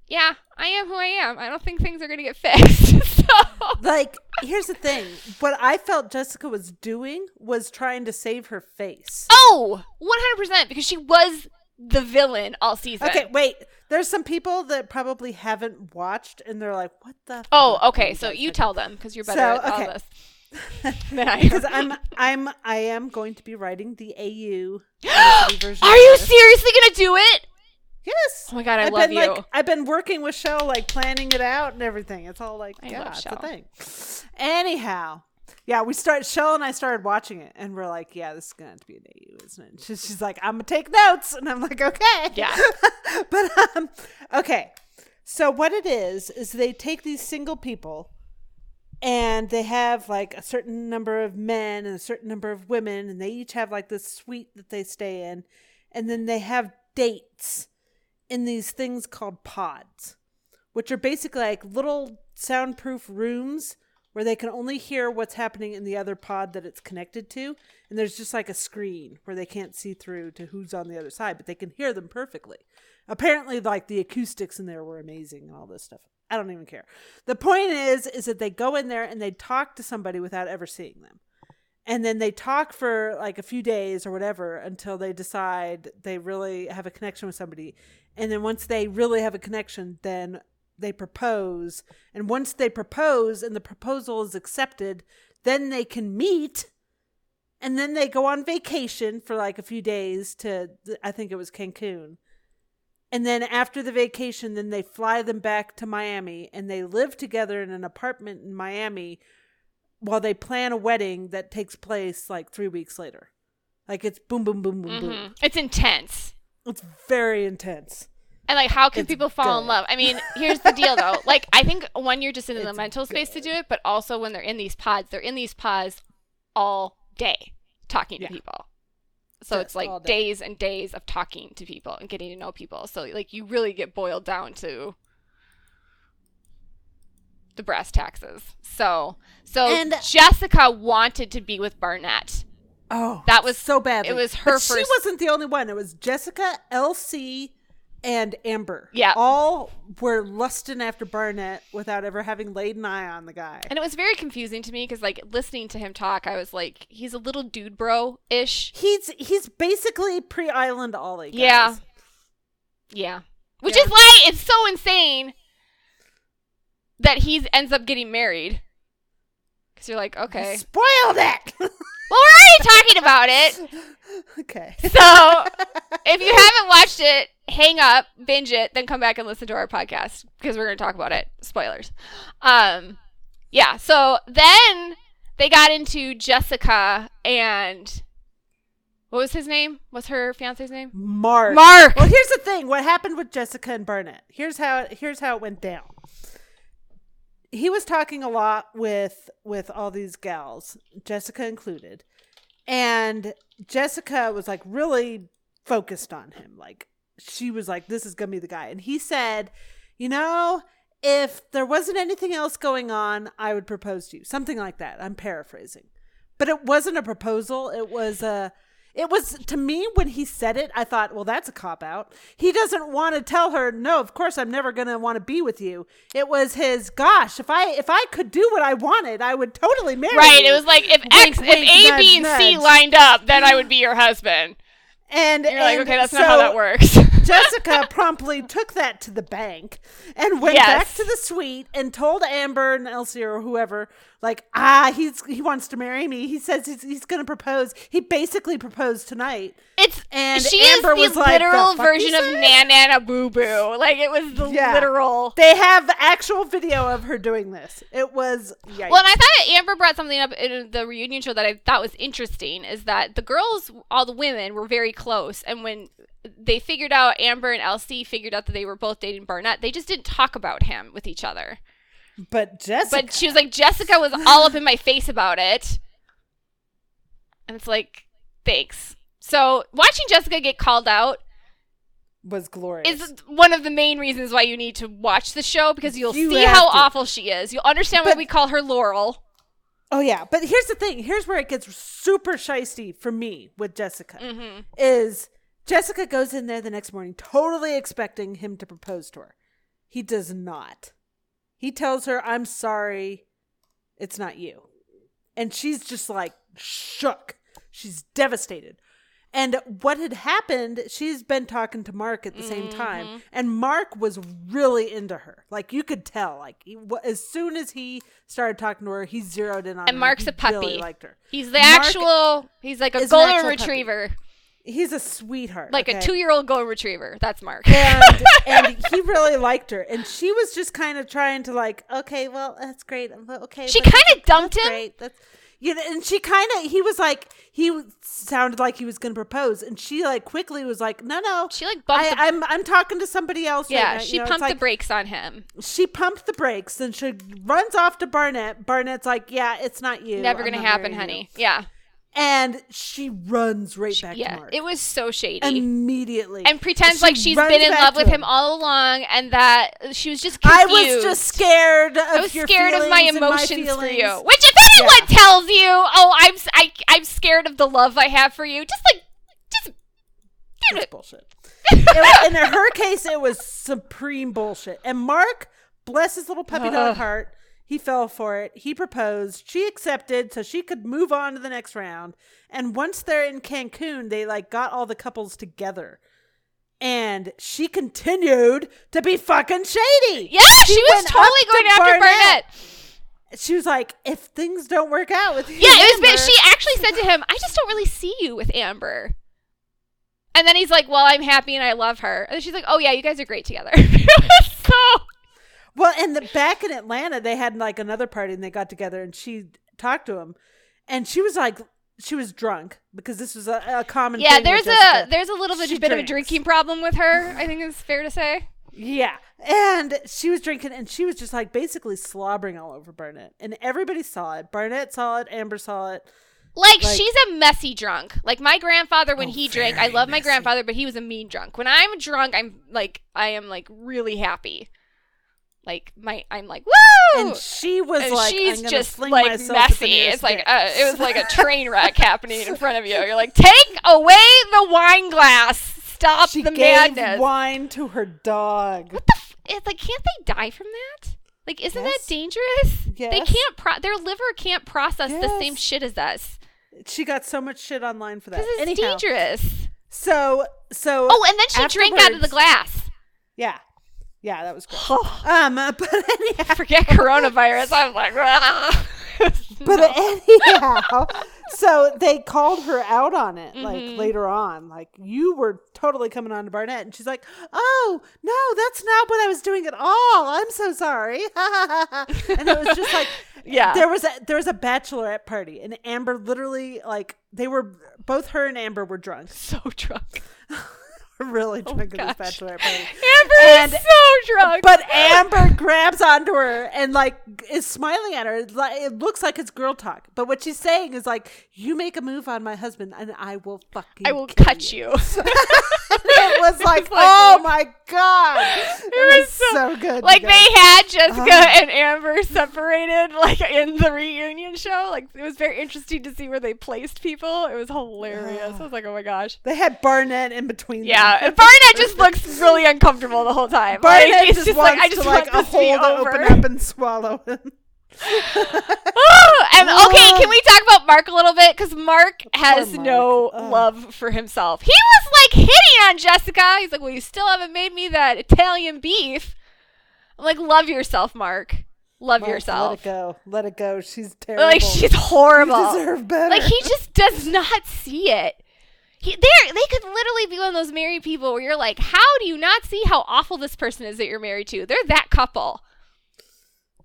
Yeah, I am who I am. I don't think things are gonna get fixed. so. like, here's the thing. What I felt Jessica was doing was trying to save her face. Oh, 100% because she was the villain all season. Okay, wait. There's some people that probably haven't watched, and they're like, "What the?" Oh, okay. So you tell them because you're better So, at all this because. I'm I'm I am going to be writing the AU version. Are you seriously gonna do it? Yes. Oh my god, I have love been you. like I've been working with Shell, like planning it out and everything. It's all like I yeah, it's a thing. Anyhow, yeah, we start Shell and I started watching it and we're like, yeah, this is gonna have to be an AU, isn't it? She's, she's like, I'm gonna take notes, and I'm like, okay, Yeah. but um, okay. So what it is is they take these single people and they have like a certain number of men and a certain number of women and they each have like this suite that they stay in and then they have dates in these things called pods which are basically like little soundproof rooms where they can only hear what's happening in the other pod that it's connected to. And there's just like a screen where they can't see through to who's on the other side but they can hear them perfectly. Apparently like the acoustics in there were amazing and all this stuff. I don't even care. The point is is that they go in there and they talk to somebody without ever seeing them. And then they talk for like a few days or whatever until they decide they really have a connection with somebody. And then once they really have a connection then they propose and once they propose and the proposal is accepted then they can meet and then they go on vacation for like a few days to I think it was Cancun. And then after the vacation then they fly them back to Miami and they live together in an apartment in Miami while they plan a wedding that takes place like 3 weeks later. Like it's boom boom boom boom boom. Mhm. It's intense. It's very intense. And like, how can It's people fall in love? I mean, here's the deal though. Like, I think when you're just in the It's mental space to do it, but also when they're in these pods, they're in these pods all day talking Yeah. to people. So it's like day. days and days of talking to people and getting to know people. So like, you really get boiled down to the brass taxes. So, so And- Jessica wanted to be with Barnett. Oh, That was- so bad. it was her But She wasn't the only one. It was Jessica, LC, and Amber. Yeah. all were lusting after Barnett without ever having laid an eye on the guy. And it was very confusing to me because, like, listening to him talk, I was like, he's a little dude bro ish. He's he's basically pre Island Ollie. Guys. Yeah. Yeah. Which Yeah. is why it's so insane that he ends up getting married. Because you're like, okay. spoiled it. Well, we're already talking about it. okay. So if you haven't watched it, hang up, binge it, then come back and listen to our podcast because we're going to talk about it. Spoilers. Um, yeah. So then they got into Jessica and what was his name? What's her fiance's name? Mark. Mark. Well, here's the thing. What happened with Jessica and Barnett? Here's how here's how it went down. He was talking a lot with with all these gals, Jessica included, and Jessica was like really focused on him. Like she was like, "This is gonna be the guy," and he said, "You know." If there wasn't anything else going on, I would propose to you. Something like that. I'm paraphrasing. But it wasn't a proposal. It was a it was to me when he said it, I thought, well, that's a cop out. He doesn't want to tell her, no, of course I'm never gonna want to be with you. It was his gosh, if I if I could do what I wanted, I would totally marry Right. you. It was like if Wink, X, wink, if A, nudge, B, and C lined up, then I would be your husband. And And you're like, okay, that's so not how that works. Jessica promptly took that to the bank and went back to the suite and told Amber and LC or whoever, like, ah, he's he wants to marry me. He says he's, he's going to propose. He basically proposed tonight. It's And she Amber is was the like, literal "The version of say?" Nan Nana Boo Boo. Like it was the Yeah. literal. They have actual video of her doing this. It was yikes. Well, and I thought Amber brought something up in the reunion show that I thought was interesting is that the girls, all the women, were very close, and when they figured out Amber and LC figured out that they were both dating Barnett, they just didn't talk about him with each other. but Jessica, But she was like, Jessica was all up in my face about it, and it's like, thanks. So watching Jessica get called out was glorious. is one of the main reasons why you need to watch the show because you'll You see how to. awful she is. You'll understand why we call her Laurel. oh yeah, but here's the thing. Here's where it gets super shisty for me with Jessica. Mm-hmm. Is Jessica goes in there the next morning totally expecting him to propose to her. He does not. He tells her, "I'm sorry, it's not you," and she's just like shook. She's devastated. And what had happened, she's been talking to Mark at the same Mm-hmm. time, and Mark was really into her. Like you could tell. Like he, as soon as he started talking to her, he zeroed in on her. And Mark's He a puppy. Really liked her. He's the Mark actual. He's like a golden retriever. puppy. He's a sweetheart. like a two-year-old golden retriever. That's Mark. and and he really liked her, and she was just kind of trying to like, okay, well, that's great. Okay, She kinda dumped that's him. Great. That's you know, and she kind of he was like he sounded like he was going to propose, and she like quickly was like, no, no. She like bumped. I, the, I'm I'm talking to somebody else. right yeah, now," she you know, pumped the like- brakes on him. She pumped the brakes, and she runs off to Barnett. Barnett's like, "Yeah, it's not you. Never gonna happen, honey. you." Yeah, And she runs right back to yeah. Mark It was so shady. immediately and pretends She like she's been in love with him all along, and that she was just confused. I was just scared. Of I was scared of my and emotions for you. Which, if anyone tells you, "Oh, I'm I, am scared of the love I have for you," just like, just bullshit. It- in her case, it was supreme bullshit. And Mark, bless his little puppy dog heart, he fell for it. He proposed. She accepted, so she could move on to the next round. And once they're in Cancun, they like got all the couples together. And she continued to be fucking shady. yeah, she, was totally up to going after Barnett. Barnett. she was like, if things don't work out with you, Yeah, it was. Amber- But she actually said to him, "I just don't really see you with Amber." And then he's like, "Well, I'm happy and I love her." And she's like, "Oh yeah, you guys are great together." so Well, and the, back in Atlanta, they had like another party and they got together and she talked to him, and she was like, she was drunk because this was a, a common. yeah, there's a there's a little bit, bit of a drinking problem with her. I think it's fair to say. Yeah. And she was drinking and she was just like basically slobbering all over Barnett. And everybody saw it. Barnett saw it. Amber saw it. Like, Like- she's a messy drunk. Like my grandfather when Oh, he drank, I love my grandfather, but he was a mean drunk. When I'm drunk, I'm like I am like really happy. Like my I'm like woo. And she was And like, she's just like myself at the messy. It's like dick. uh, it was like a train wreck happening in front of you. You're like, take away the wine glass. Stop she the gave madness. wine to her dog. what the? F- it's like, can't they die from that? Like, isn't Yes. that dangerous? They can't. Pro- their liver can't process the same shit as us She got so much shit online for that. because it's Anyhow, dangerous. so so Oh, and then she drank out of the glass. Yeah, yeah, that was great. Um, but anyhow, Forget coronavirus. I was like, but anyhow, so they called her out on it like Mhm. later on, like you were totally coming on to Barnett, and she's like, "Oh no, that's not what I was doing at all. I'm so sorry." and it was just like, yeah. there was a there was a bachelorette party, and Amber literally like they were both her and Amber were drunk, so drunk. really drunk at this Oh bachelorette party. Amber And- is so drunk. But Amber grabs onto her and like is smiling at her. It looks like it's girl talk, but what she's saying is like, "You make a move on my husband, and I will fucking I will cut you. it was like, like, oh my god, it, was was so, good. like they had Jessica Uh-huh. and Amber separated, like in the reunion show. Like it was very interesting to see where they placed people. It was hilarious. I was like, oh my gosh. they had Barnett in between. them. Yeah, and Barnett just looks really uncomfortable the whole time. Barnett like, he's just, just like, I just to like want a hole to over. open up and swallow him. and okay, can we talk about Mark a little bit? Because Mark has Mark. no love for himself. He was like hitting on Jessica. He's like, "Well, you still haven't made me that Italian beef." I'm like, "Love yourself, Mark. Love Mark, yourself." Let it go. Let it go. She's terrible. Like she's horrible. You deserve better. Like he just does not see it. He, they they could literally be one of those married people where you're like, how do you not see how awful this person is that you're married to? They're that couple.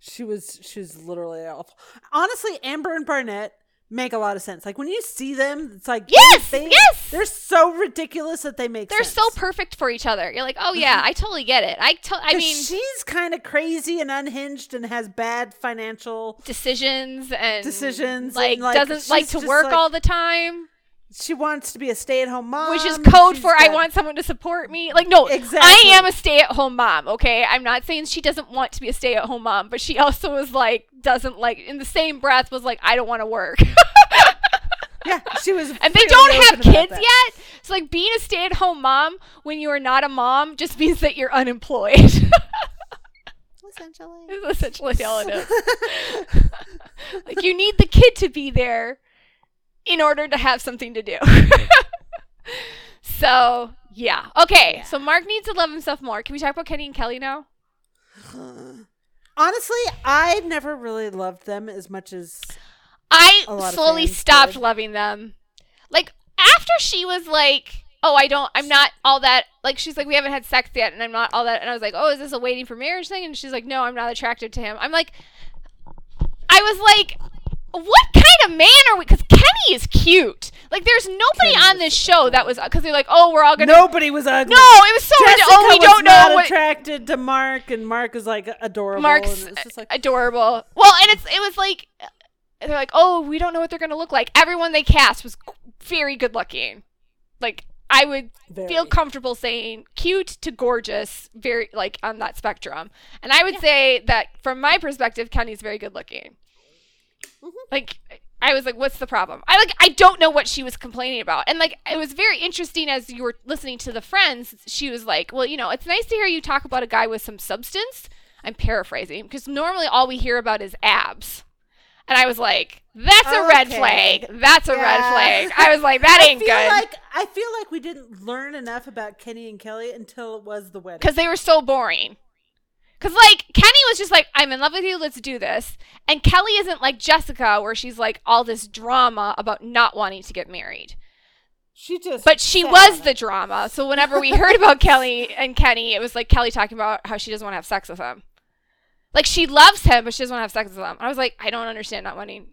She was she was literally awful. Honestly, Amber and Barnett make a lot of sense. Like when you see them, it's like Yes, they, yes. they're so ridiculous that they make They're sense. so perfect for each other. You're like, oh yeah, mm-hmm. I totally get it. I to- I mean, she's kind of crazy and unhinged and has bad financial. decisions and Decisions Like, and, like, doesn't like to work like, all the time, She wants to be a stay-at-home mom, which is code She's for I want someone to support me. Like, no, Exactly. I am a stay-at-home mom. Okay, I'm not saying she doesn't want to be a stay-at-home mom, but she also was like doesn't like in the same breath was like I don't want to work. Yeah, she was, and they don't have kids yet. So like being a stay-at-home mom when you are not a mom just means that you're unemployed. Essentially, Is essentially all it is. like you need the kid to be there in order to have something to do. so yeah. Okay. So Mark needs to love himself more. Can we talk about Kenny and Kelly now? honestly, I never really loved them as much as I slowly stopped did. loving them. Like after she was like, "Oh, I don't I'm not all that like she's like we haven't had sex yet and I'm not all that." And I was like, "Oh, is this a waiting for marriage thing?" And she's like, "No, I'm not attracted to him." I'm like I was like, "What kind of man are we?" Cuz Kenny is cute. Like there's nobody Kenny on this show that was cuz they're like, "Oh, we're all going to nobody was ugly. No, it was so Jessica. Oh, we was don't not know what attracted to Mark, and Mark is like adorable. Mark's like adorable. Well, and it's it was like uh, they're like, oh, we don't know what they're gonna look like. Everyone they cast was very good looking. Like I would very. feel comfortable saying cute to gorgeous, very like on that spectrum. And I would say that from my perspective, Kenny's very good looking. Mhm. Like I was like, what's the problem? I like I don't know what she was complaining about. And like it was very interesting as you were listening to the friends, she was like, Well, you know, it's nice to hear you talk about a guy with some substance. I'm paraphrasing because normally all we hear about is abs. And I was like, that's a red flag. That's a red flag. I was like, that I ain't feel good. like I feel like we didn't learn enough about Kenny and Kelly until it was the wedding. because they were so boring. Cause like Kenny was just like, I'm in love with you, let's do this. And Kelly isn't like Jessica, where she's like all this drama about not wanting to get married. She just But she was the drama. So whenever we heard about Kelly and Kenny, it was like Kelly talking about how she doesn't want to have sex with him. Like she loves him, but she doesn't want to have sex with him. I was like, I don't understand not wanting.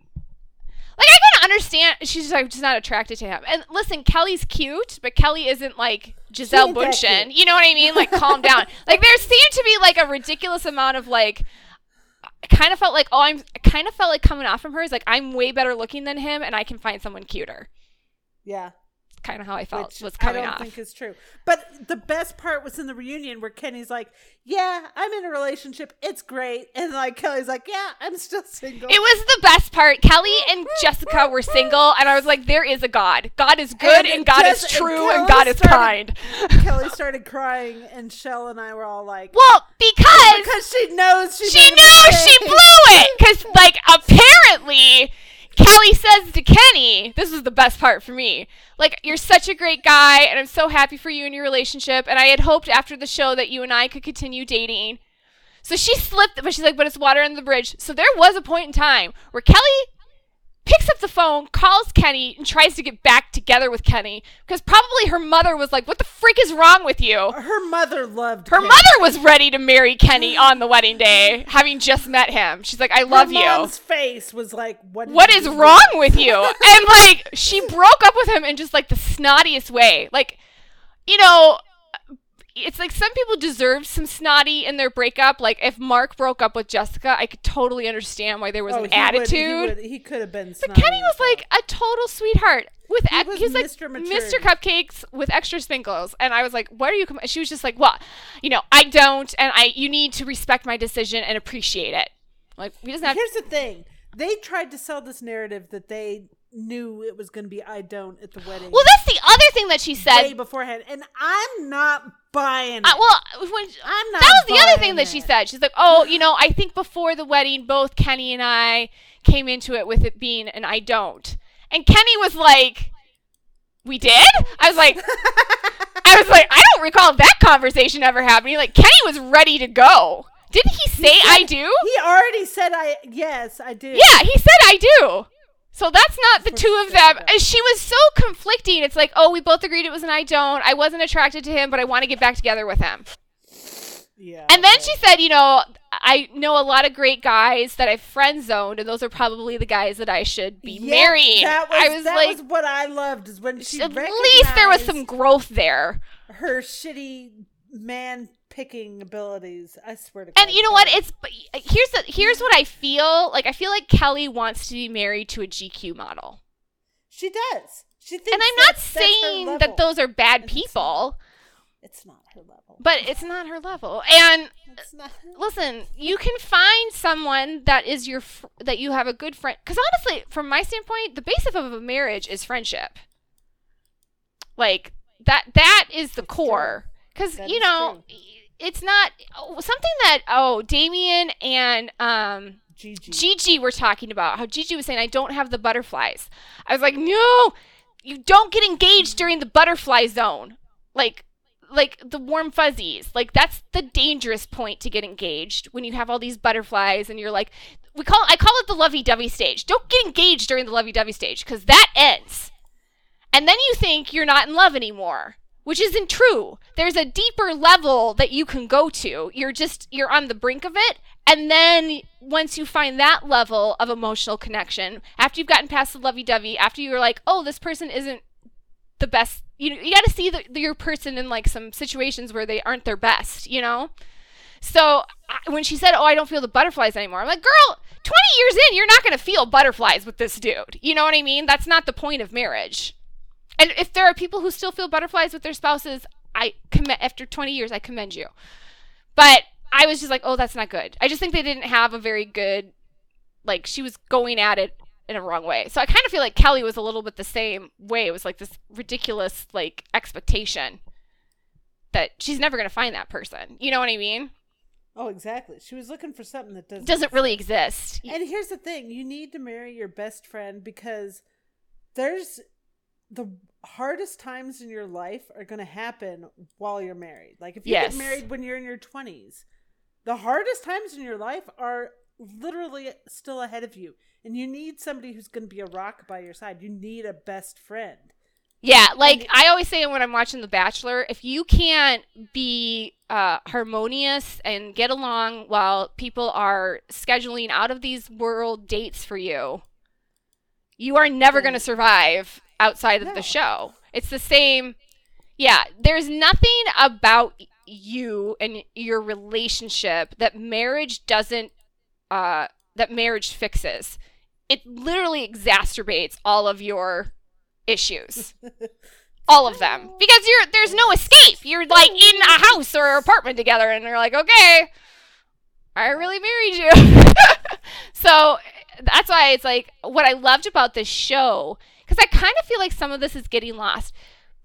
Like I can understand she's just like just not attracted to him. And listen, Kelly's cute, but Kelly isn't like Gisele Bundchen. You know what I mean? Like calm down. Like there seemed to be like a ridiculous amount of like. I kind of felt like oh I'm I kind of felt like coming off from her is like I'm way better looking than him and I can find someone cuter. Yeah. Kind of how I felt which was I coming don't off. think is true. But the best part was in the reunion where Kenny's like, "Yeah, I'm in a relationship. It's great," and like Kelly's like, "Yeah, I'm still single." It was the best part. Kelly and Jessica were single, and I was like, there is a God. God is good, And and, God Jess- is true, and Kelly God is kind. Kelly started crying, and Shell and I were all like, Well, because because she knows she she knew she blew it. Because, like, apparently, Kelly says to Kenny, this is the best part for me. Like, you're such a great guy, and I'm so happy for you and your relationship. And I had hoped after the show that you and I could continue dating. So she slipped, but she's like, but it's water under the bridge. So there was a point in time where Kelly picks up the phone, calls Kenny, and tries to get back together with Kenny because probably her mother was like, "What the freak is wrong with you?" Her mother loved Her Kenny. mother was ready to marry Kenny on the wedding day, having just met him. She's like, "I love Her you." mom's face was like, "What? What you wrong with you? And like, she broke up with him in just like the snottiest way. Like, you know, it's like some people deserve some snotty in their breakup. Like, if Mark broke up with Jessica, I could totally understand why there was Oh, an he would- attitude. he, would- he could have been. But Kenny was as like a total sweetheart with He ex- was he was like Mr. Mr. Cupcakes with extra sprinkles, and I was like, "What are you?" Com-? She was just like, "Well, you know, I don't, and I you need to respect my decision and appreciate it." Like we doesn't have. Here's the thing: they tried to sell this narrative that they knew it was going to be "I don't" at the wedding. well, that's the other thing that she way said. beforehand, and I'm not buying it. Uh, well, when, I'm not. that was the other thing that she said. She's like, "Oh, you know, I think before the wedding, both Kenny and I came into it with it being an I don't," and Kenny was like, "We did." I was like. I was like, I don't recall that conversation ever happening. Like Kenny was ready to go. Didn't he say I do? He already said, "I yes, I do." Yeah, he said I do. So that's not the For two of them. She was so conflicting. It's like, oh, we both agreed it was an I don't. I wasn't attracted to him, but I want to get back together with him. yeah. And then she said, you know, I know a lot of great guys that I've friend zoned, and those are probably the guys that I should be marrying. That was, I was that like, was what I loved is when she at least there was some growth there. her shitty man picking abilities. I swear to God. And you know what? It's here's the here's what I feel like. I feel like Kelly wants to be married to a GQ model, she does. She thinks, and I'm not saying level. that those are bad it's people, It's not her level. but it's not her level. And not. listen, you can find someone that is your fr- that you have a good friend. Because honestly, from my standpoint, the basis of a marriage is friendship. Like that that is the That's core. Because you know, it's not oh, something that oh Damian and um Gigi. Gigi were talking about how Gigi was saying I don't have the butterflies. I was like, no, you don't get engaged during the butterfly zone, like like the warm fuzzies. Like that's the dangerous point to get engaged when you have all these butterflies and you're like, we call I call it the lovey-dovey stage. Don't get engaged during the lovey-dovey stage because that ends, and then you think you're not in love anymore. Which isn't true. There's a deeper level that you can go to. You're just you're on the brink of it, and then once you find that level of emotional connection, after you've gotten past the lovey-dovey, after you're like, oh, this person isn't the best. You you got to see the, your person in like some situations where they aren't their best. You know. So I, when she said, "Oh, I don't feel the butterflies anymore," I'm like, "Girl, 20 years in, you're not going to feel butterflies with this dude." You know what I mean? That's not the point of marriage. And if there are people who still feel butterflies with their spouses, I commend after 20 years, I commend you. But I was just like, "Oh, that's not good." I just think they didn't have a very good like she was going at it in a wrong way. So I kind of feel like Kelly was a little bit the same way. It was like this ridiculous like expectation that she's never going to find that person. You know what I mean? Oh, exactly. She was looking for something that doesn't Doesn't really exist. And here's the thing: you need to marry your best friend because there's the hardest times in your life are going to happen while you're married. Like if you Yes. get married when you're in your 20s, the hardest times in your life are literally still ahead of you. And you need somebody who's going to be a rock by your side. You need a best friend. Yeah, like I always say when I'm watching The Bachelor, if you can't be uh, harmonious and get along while people are scheduling out of these world dates for you, you are never going to survive outside of No. the show. It's the same. Yeah, there's nothing about you and your relationship that marriage doesn't uh that marriage fixes. It literally exacerbates all of your issues. all of them. Because you're there's no escape. You're like in a house or apartment together and you're like, "Okay, I really married you." so that's why it's like what I loved about this show cuz I kind of feel like some of this is getting lost.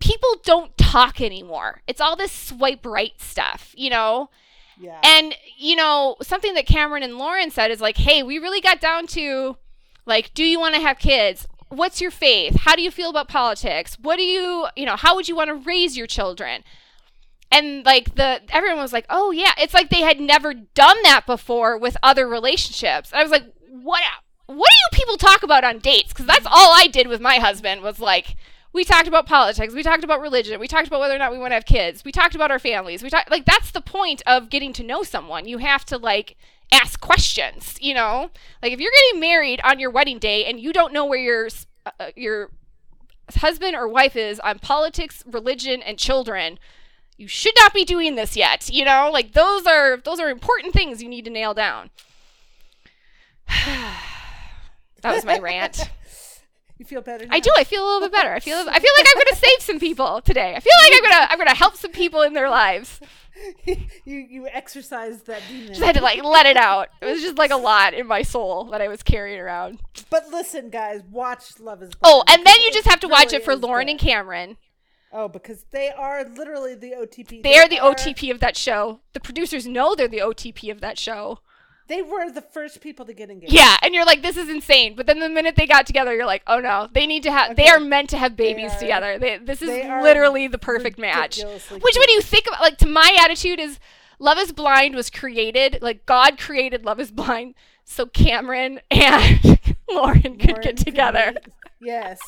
People don't talk anymore. It's all this swipe right stuff, you know? Yeah. And you know, something that Cameron and Lauren said is like, "Hey, we really got down to like, do you want to have kids? What's your faith? How do you feel about politics? What do you, you know, how would you want to raise your children?" And like the everyone was like, "Oh yeah." It's like they had never done that before with other relationships. And I was like, "What what do you people talk about on dates?" Cuz that's all I did with my husband was like we talked about politics, we talked about religion, we talked about whether or not we want to have kids, we talked about our families. We talked like that's the point of getting to know someone. You have to like ask questions, you know? Like if you're getting married on your wedding day and you don't know where your uh, uh, your husband or wife is on politics, religion, and children, you should not be doing this yet, you know? Like those are those are important things you need to nail down. that was my rant. you feel better? I do. I feel a little bit better. I feel. I feel like I'm gonna save some people today. I feel like I'm gonna. I'm gonna help some people in their lives. you you exercised that demon. Just had to like let it out. It was just like a lot in my soul that I was carrying around. But listen, guys, watch Love Is Blind. Oh, and then you just have to watch really it for Lauren good. and Cameron. Oh, because they are literally the OTP. They are the OTP of that show. The producers know they're the OTP of that show. They were the first people to get engaged. Yeah, and you're like, this is insane. But then the minute they got together, you're like, oh no, they need to have. They are meant to have babies are- together. They, this is they literally the perfect match. Which, when you think about, like, to my attitude is, Love Is Blind was created, like God created Love Is Blind, so Cameron and Lauren could Lauren get together. Yes.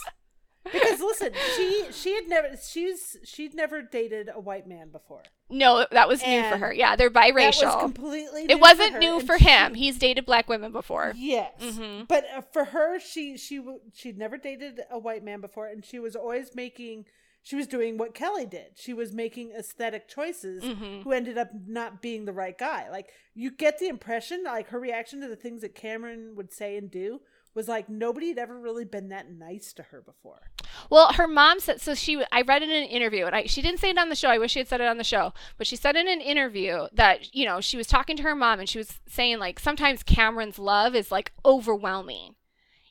Because listen, she she had never she's she'd never dated a white man before. No, that was new for her. Yeah, they're That was biracial. completely. It wasn't for new and for she- him. He's dated black women before. Yes, Mhm. but uh, for her, she she she'd never dated a white man before, and she was always making. She was doing what Kelly did. She was making aesthetic choices, Mhm. who ended up not being the right guy. Like you get the impression, like her reaction to the things that Cameron would say and do was like nobody had ever really been that nice to her before. Well, her mom said so. She I read it in an interview, and I she didn't say it on the show. I wish she had said it on the show, but she said in an interview that you know she was talking to her mom, and she was saying like sometimes Cameron's love is like overwhelming.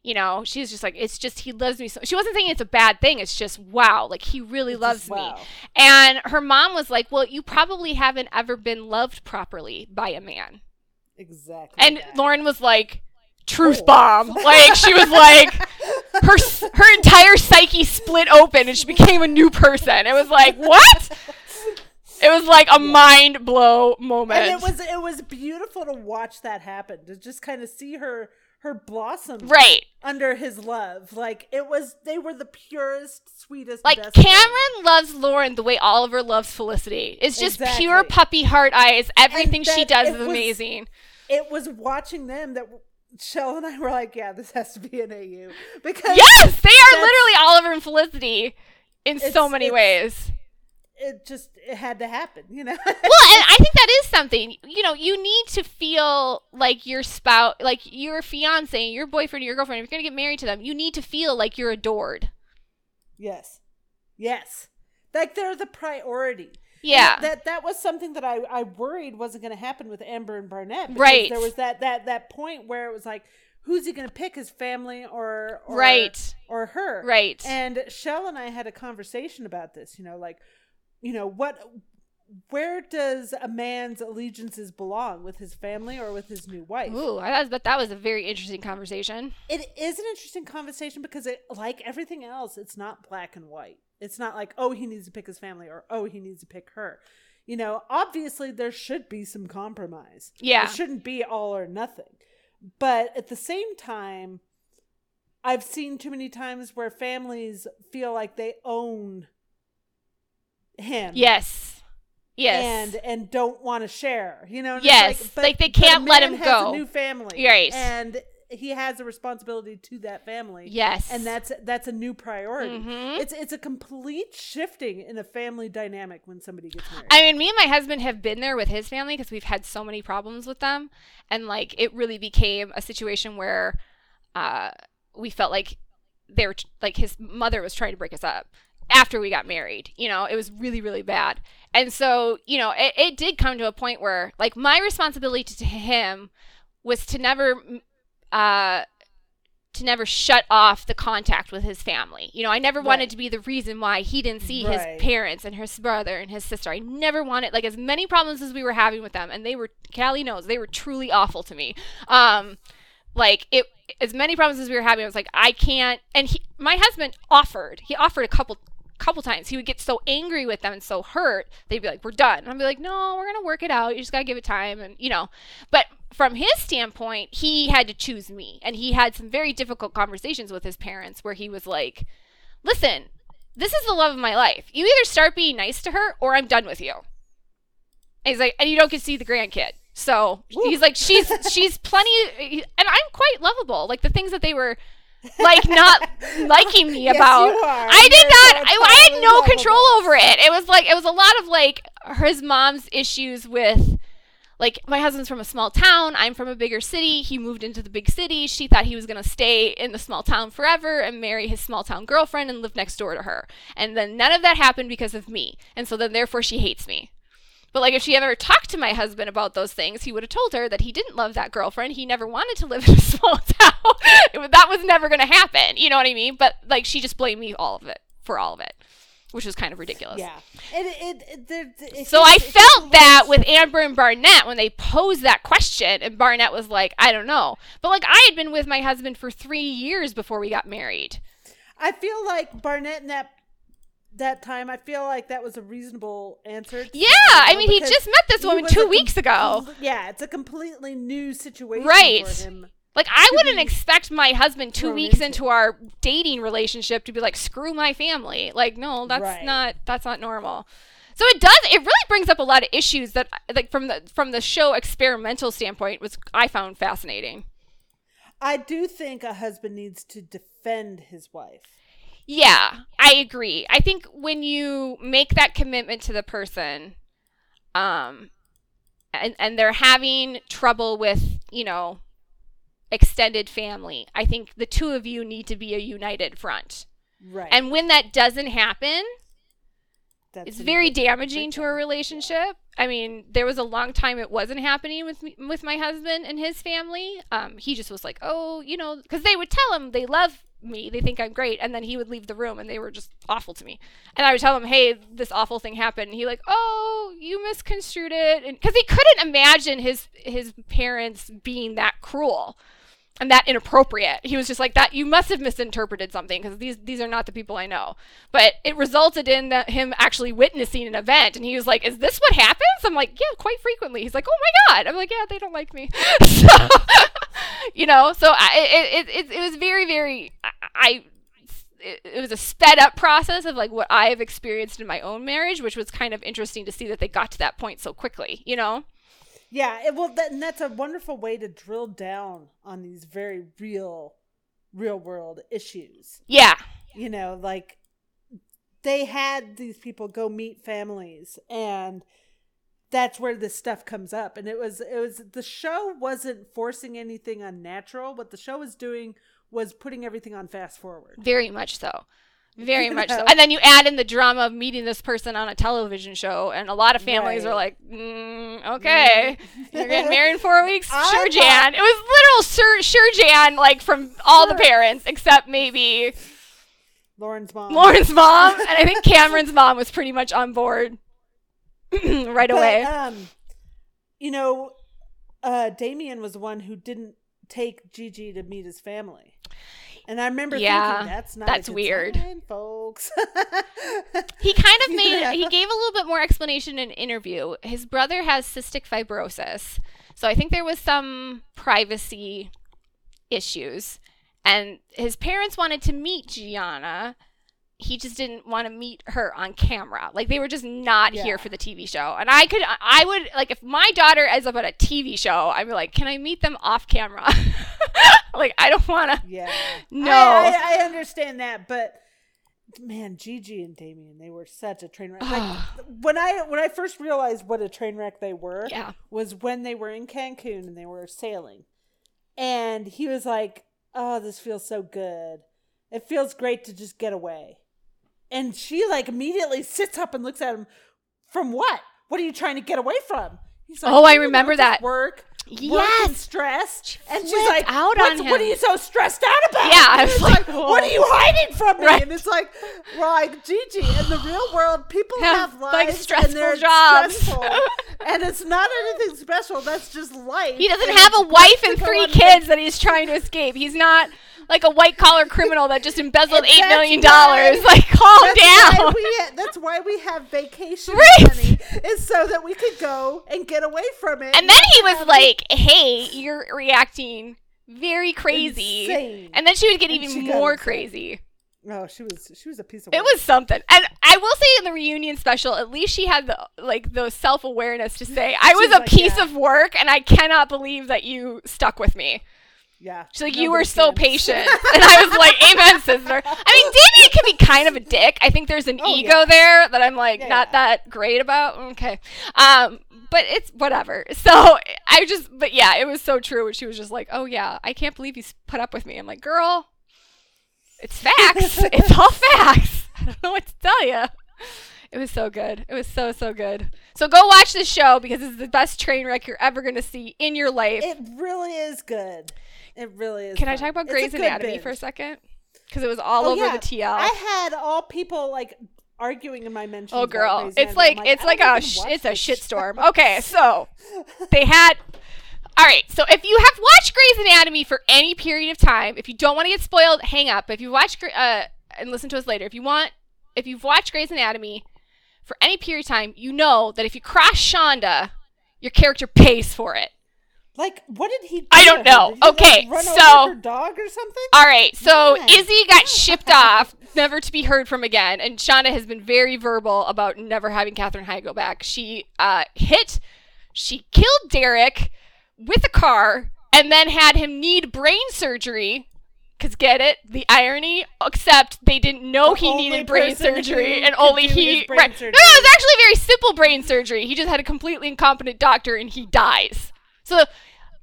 You know, she's just like it's just he loves me so. She wasn't saying it's a bad thing. It's just wow, like he really It's loves just, me. wow. And her mom was like, "Well, you probably haven't ever been loved properly by a man." Exactly. And that. Lauren was like, "Truth Oh. bomb!" Like she was like, her her entire psyche split open and she became a new person. It was like what? It was like a mind blow moment. and it was it was beautiful to watch that happen to just kind of see her her blossom right. under his love like it was they were the purest sweetest Like. Cameron loves Lauren the way Oliver loves Felicity. It's just Exactly. pure puppy heart eyes. Everything she does is was- amazing. it was watching them that Shell and I were like yeah this has to be an AU because Yes, they are literally Oliver and Felicity in so many ways. it just it had to happen you know well, and I think that is something. You know, you need to feel like your spouse, like your fiance, your boyfriend, your girlfriend. If you're gonna get married to them, you need to feel like you're adored. yes yes like they're the priority Yeah. that that was something that I, I worried wasn't going to happen with Amber and Barnett. because Right. There was that that that point where it was like, who's he going to pick, his family or, or Right. or her? right. And Shell and I had a conversation about this. You know, like, you know what. Where does a man's allegiances belong with his family or with his new wife? Ooh, I thought that that was a very interesting conversation. It is an interesting conversation because it, like everything else, it's not black and white. It's not like, oh, he needs to pick his family or oh, he needs to pick her. You know, obviously there should be some compromise. Yeah. It shouldn't be all or nothing. But at the same time, I've seen too many times where families feel like they own him. Yes. Yes. And and don't want to share. You know. Yes, but- like they can't let him go. A new family. Right. And he has a responsibility to that family. yes. And that's that's a new priority. Mhm. It's it's a complete shifting in the family dynamic when somebody gets married. I mean, me and my husband have been there with his family because we've had so many problems with them, and like it really became a situation where uh, we felt like they were like his mother was trying to break us up after we got married. You know, it was really really bad, and so you know it, it did come to a point where like my responsibility to him was to never uh to never shut off the contact with his family. You know, I never wanted to be the reason why he didn't see Right. his parents and his brother and his sister. I never wanted like as many problems as we were having with them, and they were Callie knows they were truly awful to me. Um, like it as many problems as we were having, I was like, I can't. And he, my husband offered. He offered a couple couple times. He would get so angry with them and so hurt. They'd be like, "We're done." And I'd be like, "No, we're gonna work it out. You just gotta give it time." And you know, but from his standpoint, he had to choose me, and he had some very difficult conversations with his parents where he was like, "Listen, this is the love of my life. You either start being nice to her, or I'm done with you." And he's like, and you don't get to see the grandkid. So he's like, she's she's plenty, and I'm quite lovable. Like the things that they were like not liking me Yes, about. I did not. I, I had no lovable. control over it. It was like it was a lot of like his mom's issues with. Like my husband's from a small town, I'm from a bigger city. He moved into the big city. She thought he was going to stay in the small town forever and marry his small town girlfriend and live next door to her. And then none of that happened because of me. And so then therefore she hates me. But like if she ever talked to my husband about those things, he would have told her that he didn't love that girlfriend. He never wanted to live in a small town. That was never going to happen. You know what I mean? But like she just blamed me all of it for all of it, which is kind of ridiculous. Yeah. It, it, it, So I felt that with Amber and Barnett when they posed that question, and Barnett was like, I don't know. But like I had been with my husband for three years before we got married. I feel like Barnett in that that time, I feel like that was a reasonable answer. Yeah, I mean, he just met this woman two weeks ago. Yeah, it's a completely new situation Right. for him. Like I wouldn't expect my husband two thrown weeks into into our dating relationship to be like, screw my family. Like, no, that's Right. not that's not normal. So it does it really brings up a lot of issues that like from the from the show experimental standpoint was I found fascinating. I do think a husband needs to defend his wife. Yeah, I agree. I think when you make that commitment to the person, um, and and they're having trouble with, you know, extended family, I think the two of you need to be a united front. Right. And when that doesn't happen, That's it's very damaging to a relationship. I mean, there was a long time it wasn't happening with me, with my husband and his family. Um, he just was like, "Oh, you know," because they would tell him they love me, they think I'm great, and then he would leave the room and they were just awful to me. And I would tell him, "Hey, this awful thing happened." And he like, "Oh, you misconstrued it," because he couldn't imagine his his parents being that cruel and that inappropriate. He was just like that. You must have misinterpreted something because these these are not the people I know. But it resulted in that him actually witnessing an event, and he was like, "Is this what happens?" I'm like, "Yeah, quite frequently." He's like, "Oh my god!" I'm like, "Yeah, they don't like me." so, you know, so I, it, it it it was very very I. It, was a sped up process of like what I have experienced in my own marriage, which was kind of interesting to see that they got to that point so quickly, you know? Yeah, it, well, that, and that's a wonderful way to drill down on these very real, real world issues. Yeah. You know, like they had these people go meet families, and that's where this stuff comes up. And it was, it was the show wasn't forcing anything unnatural. What the show was doing was putting everything on fast forward. Very much so. Very much so. And then you add in the drama of meeting this person on a television show, and a lot of families are like, mm, okay, you're getting married in four weeks? I Sure, thought- Jan. It was literal sure, sure, Jan, like from all the parents, except maybe Lauren's mom. Lauren's mom. And I think Cameron's mom was pretty much on board right But, away. um, you know, uh, Damian was the one who didn't take Gigi to meet his family. And I remember Yeah, thinking that's not that's a good weird. sign, folks. He kind of made Yeah. he gave a little bit more explanation in an interview. His brother has cystic fibrosis. So I think there was some privacy issues. And his parents wanted to meet Gianna. He just didn't want to meet her on camera. Like they were just not Yeah. here for the TV show. And I could I would like if my daughter ends up at a TV show, I'd be like, "Can I meet them off camera?" like I don't want to yeah. No. I, I, I understand that, but man, Gigi and Damian, they were such a train wreck. Like, when I when I first realized what a train wreck they were, Yeah. was when they were in Cancun and they were sailing. And he was like, Oh, this feels so good. It feels great to just get away. And she like immediately sits up and looks at him. From what? What are you trying to get away from? He's Oh, I remember that. Work. Work and Yes. stress. and she's like, out on What are you so stressed out about? Yeah, I was it's like, What are you hiding from me? Right. And it's like, well, like Gigi, in the real world, people Have, have, like, lives stressful and they're jobs. stressful. and it's not anything special. That's just life. He doesn't And have a wife and three kids that he's trying to escape. He's not like a white collar criminal that just embezzled And eight million why- dollars. Like, calm That's why, down. we, that's why we have vacation Right. money, is so that we could go and get away from it. And then he was like, "Hey, you're reacting very crazy." Insane. And then she would get And even more crazy. Oh, she was she was a piece of. It was something. And I will say in the reunion special, at least she had the like the self awareness to say, "I was She's a like, piece yeah. of work, and I cannot believe that you stuck with me." Yeah. She's like, you were so can. patient. and I was like, amen, sister. I mean, Damian can be kind of a dick. I think there's an Oh, ego yeah. there that I'm like Yeah, not yeah. that great about. Okay. Um, but it's whatever. So I just, but yeah, it was so true. And she was just like, oh yeah, I can't believe you put up with me. I'm like, girl, it's facts. it's all facts. I don't know what to tell you. It was so good. It was so, so good. So go watch this show because it's the best train wreck you're ever going to see in your life. It really is good. It really is. Can I talk about Grey's Anatomy binge. for a second? Because it was all Oh, over yeah. the TL. I had all people like arguing in my mentions. oh, girl, it's Anatomy. like it's like a sh- it's a shitstorm. Okay, so they had. All right, so if you have watched Grey's Anatomy for any period of time, if you don't want to get spoiled, hang up. If you watch uh, and listen to us later, if you want, if you've watched Grey's Anatomy for any period of time, you know that if you cross Shonda, your character pays for it. Like, what did he? Do I don't know. Like, Okay, run so- dog or something. All right, so Yeah. Izzy got shipped off, never to be heard from again, and Shonda has been very verbal about never having Katherine Heigl go back. She uh, hit, she killed Derek with a car, and then had him need brain surgery. Cause get it, the irony. Except they didn't know The he needed brain surgery, and only he. right. No, no, it was actually very simple brain surgery. He just had a completely incompetent doctor, and he dies. So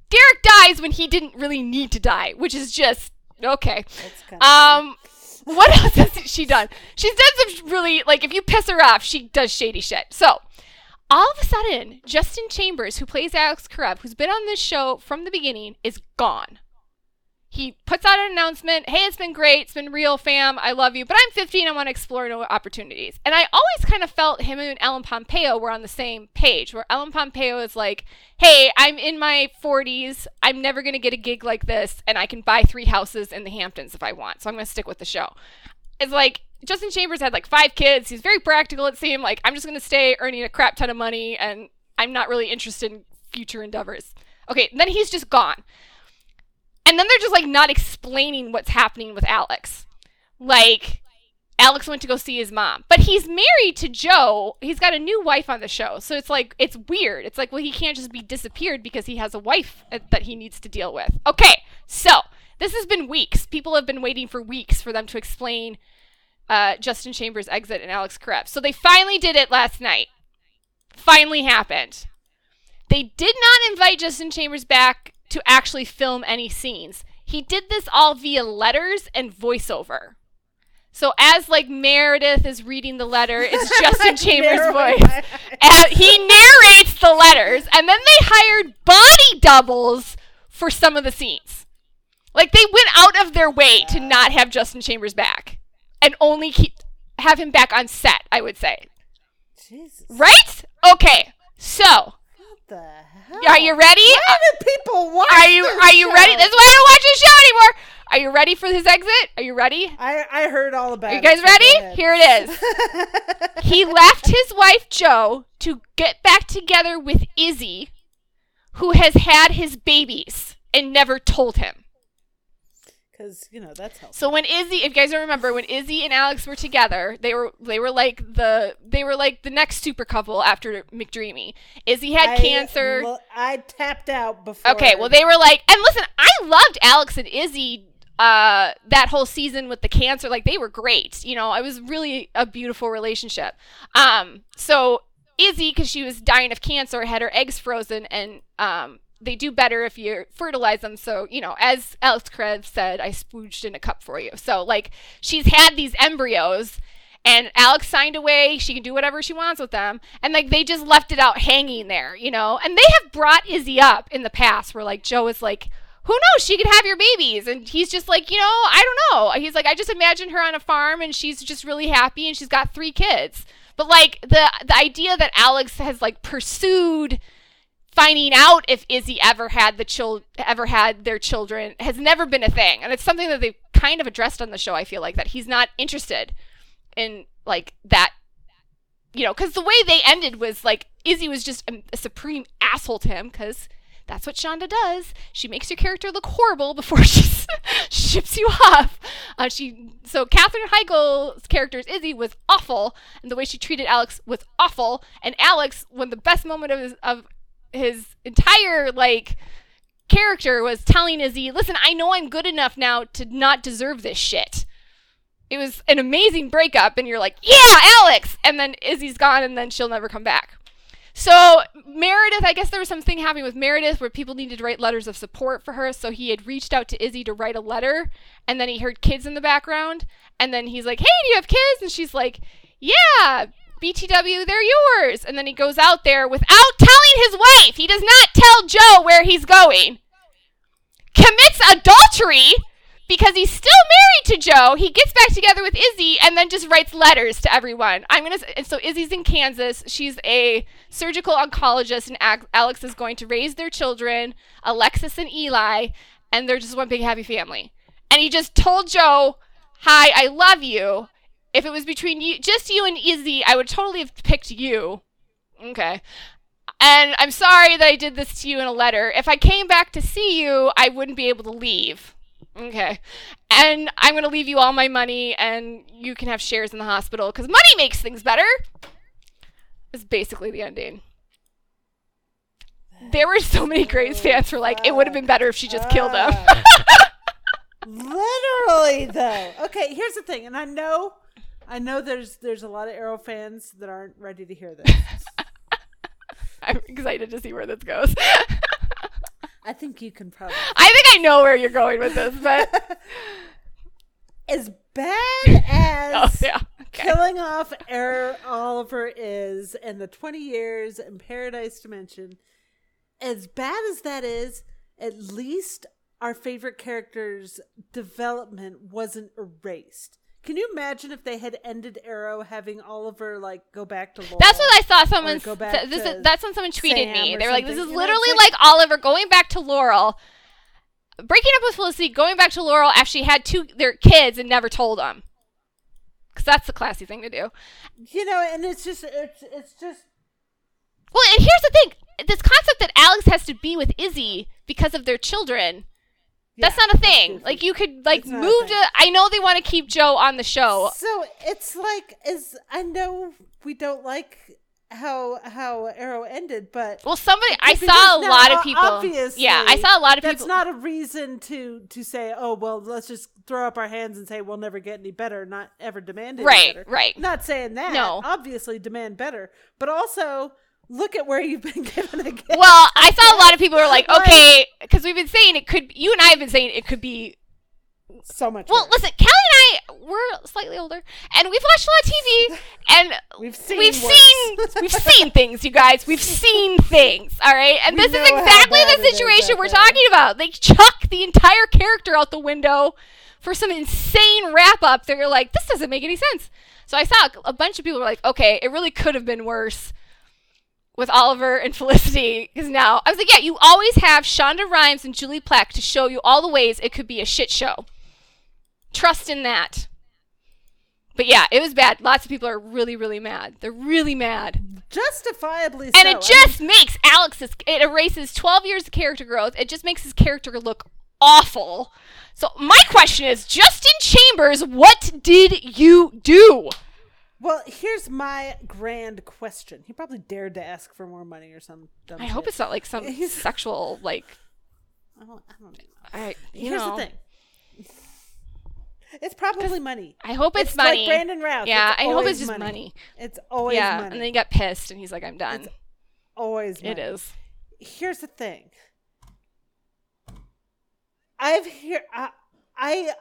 Derek dies when he didn't really need to die, which is just okay. That's kind of Um, what else has she done? She's done some really like if you piss her off, she does shady shit. So all of a sudden, Justin Chambers, who plays Alex Karev, who's been on this show from the beginning, is gone. He puts out an announcement, hey, it's been great, it's been real, fam, I love you, but I'm 15, I want to explore new opportunities. And I always kind of felt him and Ellen Pompeo were on the same page, where Ellen Pompeo is like, hey, I'm in my 40s, I'm never going to get a gig like this, and I can buy three houses in the Hamptons if I want, so I'm going to stick with the show. It's like, Justin Chambers had like five kids, he's very practical, it seemed like, I'm just going to stay earning a crap ton of money, and I'm not really interested in future endeavors. Okay, then he's just gone. And then they're just like not explaining what's happening with Alex. Like, Alex went to go see his mom, but he's married to Jo. He's got a new wife on the show. So it's like, it's weird. It's like, well, he can't just be disappeared because he has a wife uh, that he needs to deal with. Okay, so this has been weeks. People have been waiting for weeks for them to explain uh, Justin Chambers' exit and Alex Karev. So they finally did it last night. Finally happened. They did not invite Justin Chambers back to actually film any scenes. He did this all via letters and voiceover. So as like Meredith is reading the letter, it's Justin Chambers' voice. And he narrates the letters, and then they hired body doubles for some of the scenes. Like they went out of their way to not have Justin Chambers back, and only keep have him back on set. I would say, Jesus. right? Okay, so What the hell? are you ready? How do people watch? Are you this are you show? ready? That's why I don't watch the show anymore. Are you ready for his exit? Are you ready? I I heard all about Are you it. guys go ready? Here it is. he left his wife Jo to get back together with Izzy, who has had his babies and never told him. Because you know that's helpful. So when Izzy, if you guys don't remember, when Izzy and Alex were together, they were they were like the they were like the next super couple after McDreamy. Izzy had I cancer. lo- I tapped out before. Okay, well they were like, and listen, I loved Alex and Izzy uh that whole season with the cancer like they were great you know it was really a beautiful relationship um so izzy because she was dying of cancer had her eggs frozen and um they do better if you fertilize them so you know as alex karev said i spooged in a cup for you so like she's had these embryos and Alex signed away. She can do whatever she wants with them. And like they just left it out hanging there, you know? And they have brought Izzy up in the past where like Jo is like, who knows? She could have your babies. And he's just like, you know, I don't know. He's like, I just imagine her on a farm and she's just really happy and she's got three kids. But like the the idea that Alex has like pursued finding out if Izzy ever had the chil- ever had their children has never been a thing. And it's something that they've kind of addressed on the show, I feel like, that he's not interested in like that you know, because the way they ended was like Izzy was just a, a supreme asshole to him because that's what Shonda does. She makes your character look horrible before she ships you off. Uh, she so Katherine Heigl's character's Izzy was awful, and the way she treated Alex was awful. And Alex, when the best moment of his of his entire like character was telling Izzy, "Listen, I know I'm good enough now to not deserve this shit." It was an amazing breakup, and you're like, "Yeah, Alex," and then Izzy's gone, and then she'll never come back. So Meredith, I guess there was something happening with Meredith where people needed to write letters of support for her. So he had reached out to Izzy to write a letter, and then he heard kids in the background, and then he's like, "Hey, do you have kids?" And she's like, "Yeah." BTW, they're yours. And then he goes out there without telling his wife. He does not tell Jo where he's going. Commits adultery because he's still married to Jo. He gets back together with Izzy and then just writes letters to everyone. I'm gonna. And so Izzy's in Kansas. She's a surgical oncologist, and Alex is going to raise their children, Alexis and Eli, and they're just one big happy family. And he just told Jo, "Hi, I love you." If it was between you, just you and Izzy, I would totally have picked you. Okay. And I'm sorry that I did this to you in a letter. If I came back to see you, I wouldn't be able to leave. Okay. And I'm going to leave you all my money and you can have shares in the hospital because money makes things better. Is basically the ending. There were so many Grey's fans who were like, it would have been better if she just killed him. Ah. Literally though. Okay, here's the thing, and I know I know there's there's a lot of Arrow fans that aren't ready to hear this. I'm excited to see where this goes. I think you can probably I think I know where you're going with this, but as bad oh, as oh yeah, okay. killing off Arrow Oliver is and the 20 years in Paradise Dimension, as bad as that is, at least our favorite character's development wasn't erased. Can you imagine if they had ended Arrow having Oliver like go back to Laurel? That's what I saw. Someone go back this to is, that's when someone tweeted Sam me. They were like, "This is you literally it's like, like- Oliver going back to Laurel, breaking up with Felicity, going back to Laurel after she had two their kids and never told them." Because that's the classy thing to do. you know, and it's just it's it's just Well, and here's the thing: this concept that Alex has to be with Izzy because of their children. That's not a thing. Like you could like It's not a move to. I know they want to keep Jo on the show. So it's like is I know we don't like how how Arrow ended, but Well, somebody I saw a lot of people. Obviously, yeah, I saw a lot of that's people. not a reason to to say, oh well, let's just throw up our hands and say we'll never get any better, not ever demand any Right, better. right. Not saying that. No. obviously demand better, but also look at where you've been given again. Well, I saw a lot of people were like, Like- okay, because we've been saying it could. You and I have been saying it could be. so much. Well, worse. listen, Kelly and I we're slightly older, and we've watched a lot of TV, and we've seen we've worse. seen we've seen things, you guys. We've seen things. All right, and We this is exactly the situation we're talking about. They chuck the entire character out the window for some insane wrap up that you're like, this doesn't make any sense. So I saw a bunch of people were like, okay, it really could have been worse with Oliver and Felicity. Because now I was like, yeah, you always have Shonda Rhimes and Julie Plec to show you all the ways it could be a shit show. Trust in that. But yeah, it was bad. Lots of people are really, really mad. They're really mad. Justifiably so. And it I just makes Alex's, it erases 12 years of character growth. It just makes his character look awful. So my question is, Justin Chambers, what did you do? Well, here's my grand question. He probably dared to ask for more money or some dumb I hope it's not like some sexual, like, I don't, I don't know. I, you Here's know. the thing. It's probably money. I hope it's, It's money. like Brandon Routh. Yeah, I hope it's just money. money. It's always yeah, money. and then he got pissed and he's like, I'm done. It's always money. It is. Here's the thing. I've hear I, I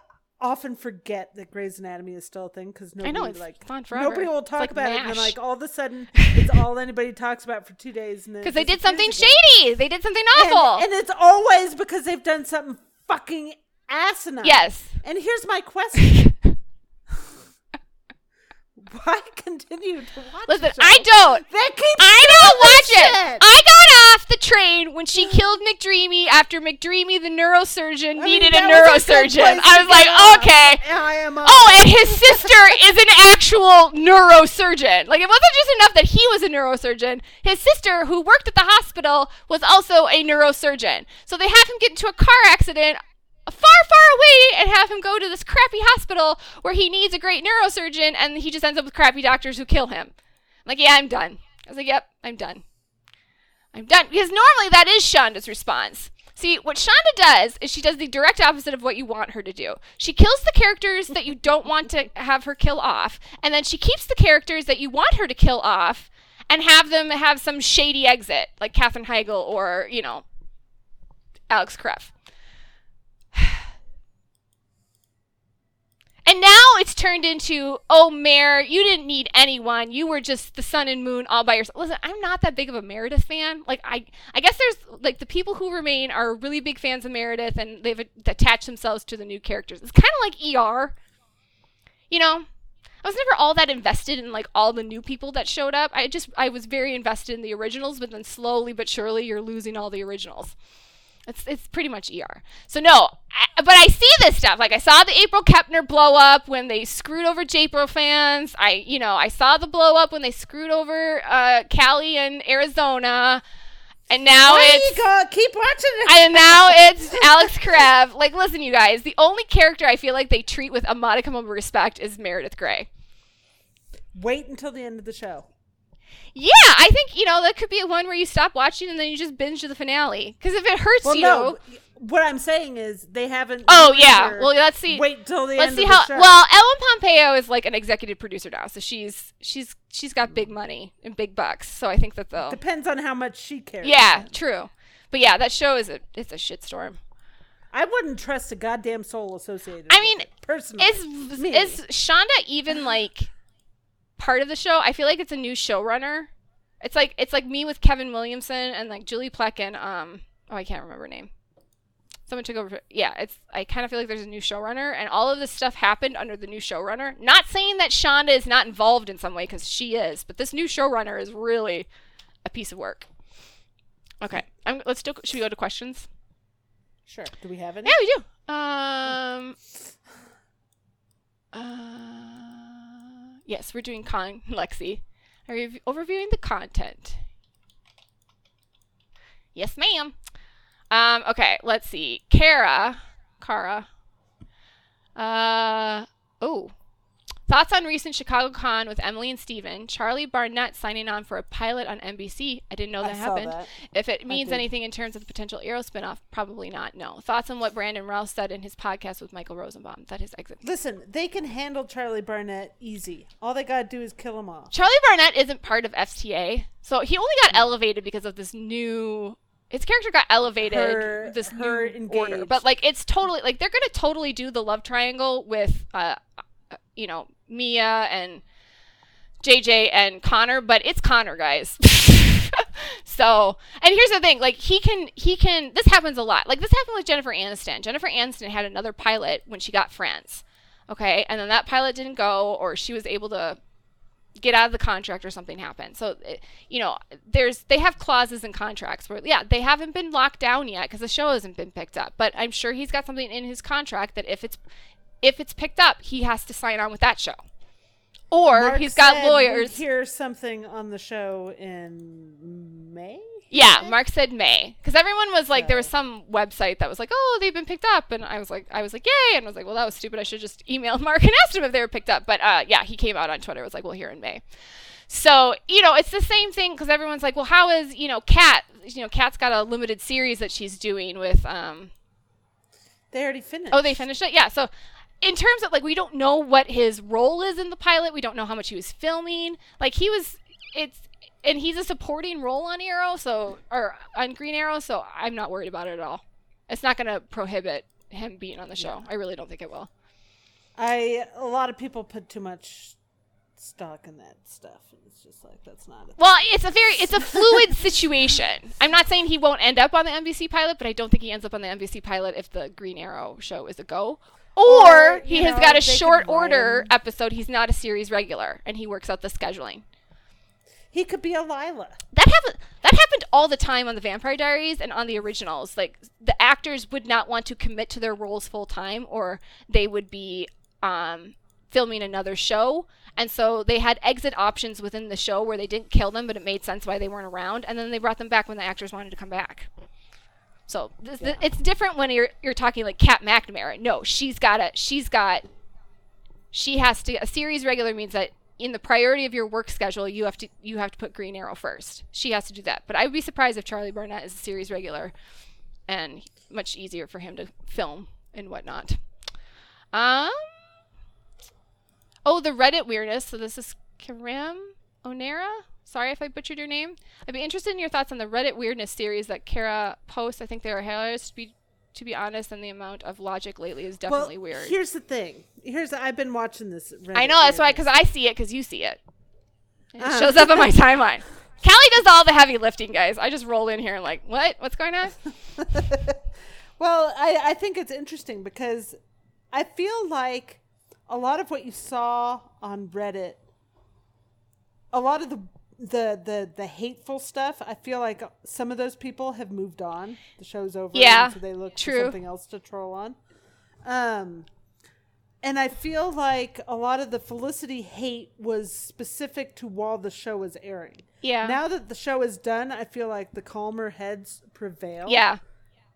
often forget that Grey's Anatomy is still a thing because nobody know, it's like on forever. nobody will talk like about it, and then like all of a sudden it's all anybody talks about for two days, and Because they did something shady. They did something awful. and, it's always because they've done something fucking asinine. yes. And here's my question: Why continue to watch? Listen? I don't. They keep I don't watch this it. shit. I got off the train when she killed McDreamy after McDreamy, the neurosurgeon, I needed that a a neurosurgeon. place I was like, off. okay. I am. uh, Oh, and his sister is an actual neurosurgeon. Like, it wasn't just enough that he was a neurosurgeon. His sister, who worked at the hospital, was also a neurosurgeon. So they have him get into a car accident far, far away and have him go to this crappy hospital where he needs a great neurosurgeon, and he just ends up with crappy doctors who kill him. I'm like, yeah, I'm done. I was like, yep, I'm done. I'm done. Because normally that is Shonda's response. See, what Shonda does is she does the direct opposite of what you want her to do. She kills the characters that you don't want to have her kill off, and then she keeps the characters that you want her to kill off and have them have some shady exit, like Katherine Heigl or, you know, Alex Karev. And now it's turned into, oh, Mare, you didn't need anyone. You were just the sun and moon all by yourself. Listen, I'm not that big of a Meredith fan. Like, I, I guess there's like the people who remain are really big fans of Meredith, and they've attached themselves to the new characters. It's kind of like ER. You know, I was never all that invested in like all the new people that showed up. I just I was very invested in the originals, but then slowly but surely you're losing all the originals. It's it's pretty much ER. So no, I, but I see this stuff. Like I saw the April Kepner blow up when they screwed over Japril fans. I you know I saw the blow up when they screwed over uh, Callie and Arizona, and now it's go, keep watching it. and now it's Alex Karev. Like, listen, you guys, the only character I feel like they treat with a modicum of respect is Meredith Grey. Wait until the end of the show. Yeah, I think you know that could be one where you stop watching and then you just binge to the finale. Because if it hurts Well, you, no. What I'm saying is they haven't. oh yeah. Well, let's see. Wait till the end. let's see how. Well, Ellen Pompeo is like an executive producer now, so she's she's she's got big money and big bucks. So I think that they'll. depends on how much she cares. Yeah, true. But yeah, that show is a it's a shitstorm. I wouldn't trust a goddamn soul associated. I with mean, it, personally, Is Me. is Shonda even like part of the show? I feel like it's a new showrunner. It's like it's like me with Kevin Williamson and like Julie Plec and um oh I can't remember her name. Someone took over. for- Yeah, it's I kind of feel like there's a new showrunner and all of this stuff happened under the new showrunner. Not saying that Shonda is not involved in some way because she is, but this new showrunner is really a piece of work. Okay, I'm, let's do. Should we go to questions? sure. Do we have any? Yeah, we do. Um. Uh, yes, we're doing con Lexi. Are you overviewing the content? Yes, ma'am. Um. Okay. Let's see. Kara. Kara. Uh. Oh. Thoughts on recent Chicago Con with Emily and Steven? Charlie Barnett signing on for a pilot on NBC. I didn't know that happened. that. If it means anything in terms of the potential Arrow spinoff, probably not. No. Thoughts on what Brandon Routh said in his podcast with Michael Rosenbaum that his exit. Listen, they can handle Charlie Barnett easy. All they gotta do is kill him off. Charlie Barnett isn't part of FTA, so he only got elevated because of this new. His character got elevated. Her- this her new order, but like it's totally like they're gonna totally do the love triangle with, uh, Uh, you know, Mia and JJ and Connor, but it's Connor, guys. so, and here's the thing: like he can, he can. This happens a lot. Like this happened with Jennifer Aniston. Jennifer Aniston had another pilot when she got Friends, okay, and then that pilot didn't go, or she was able to get out of the contract or something happened. So, you know, there's they have clauses in contracts where yeah, they haven't been locked down yet because the show hasn't been picked up. But I'm sure he's got something in his contract that if it's if it's picked up, he has to sign on with that show. Or Marc he's got lawyers. Hear something on the show in May. Yeah, Marc said May because everyone was like, there was some website that was like, oh, they've been picked up, and I was like, I was like, yay, and I was like, well, that was stupid. I should just email Marc and ask him if they were picked up. But uh, yeah, he came out on Twitter. Was like, well, here in May. So you know, it's the same thing because everyone's like, well, how is you know, Kat? You know, Kat's got a limited series that she's doing with. um They already finished. Oh, they finished it. Yeah. So. In terms of like, we don't know what his role is in the pilot. We don't know how much he was filming. Like he was, it's and he's a supporting role on Arrow, so or on Green Arrow, so I'm not worried about it at all. It's not going to prohibit him being on the show. I really don't think it will. I a lot of people put too much stock in that stuff. and It's just like that's not. A Well, it's a very it's a fluid situation. I'm not saying he won't end up on the NBC pilot, but I don't think he ends up on the NBC pilot if the Green Arrow show is a go. Or, Or, he has know, got a short order episode. He's not a series regular, and he works out the scheduling. he could be a Lila. that happened that happened all the time on the vampire diaries and on the originals like the actors would not want to commit to their roles full time or they would be um, filming another show and so they had exit options within the show where they didn't kill them but it made sense why they weren't around and then they brought them back when the actors wanted to come back so this, th- it's different when you're you're talking like Kat McNamara. No, she's got a she's got she has to a series regular means that in the priority of your work schedule you have to you have to put Green Arrow first. She has to do that. But I would be surprised if Charlie Barnett is a series regular and much easier for him to film and whatnot. Um Oh, the Reddit weirdness. So this is Karam Onera. Sorry if I butchered your name. I'd be interested in your thoughts on the Reddit weirdness series that Kara posts. I think they are hilarious to be to be honest, and the amount of logic lately is definitely well, weird. Here's the thing. Here's I've been watching this. I know that's why because I see it because you see it. It Uh. shows up on my timeline. Callie does all the heavy lifting, guys. I just roll in here and like, what? What's going on? well, I, I think it's interesting because I feel like a lot of what you saw on Reddit, a lot of the the the the hateful stuff. I feel like some of those people have moved on. The show's over. Yeah, so they look true. for something else to troll on. Um, and I feel like a lot of the Felicity hate was specific to while the show was airing. Yeah. Now that the show is done, I feel like the calmer heads prevail yeah.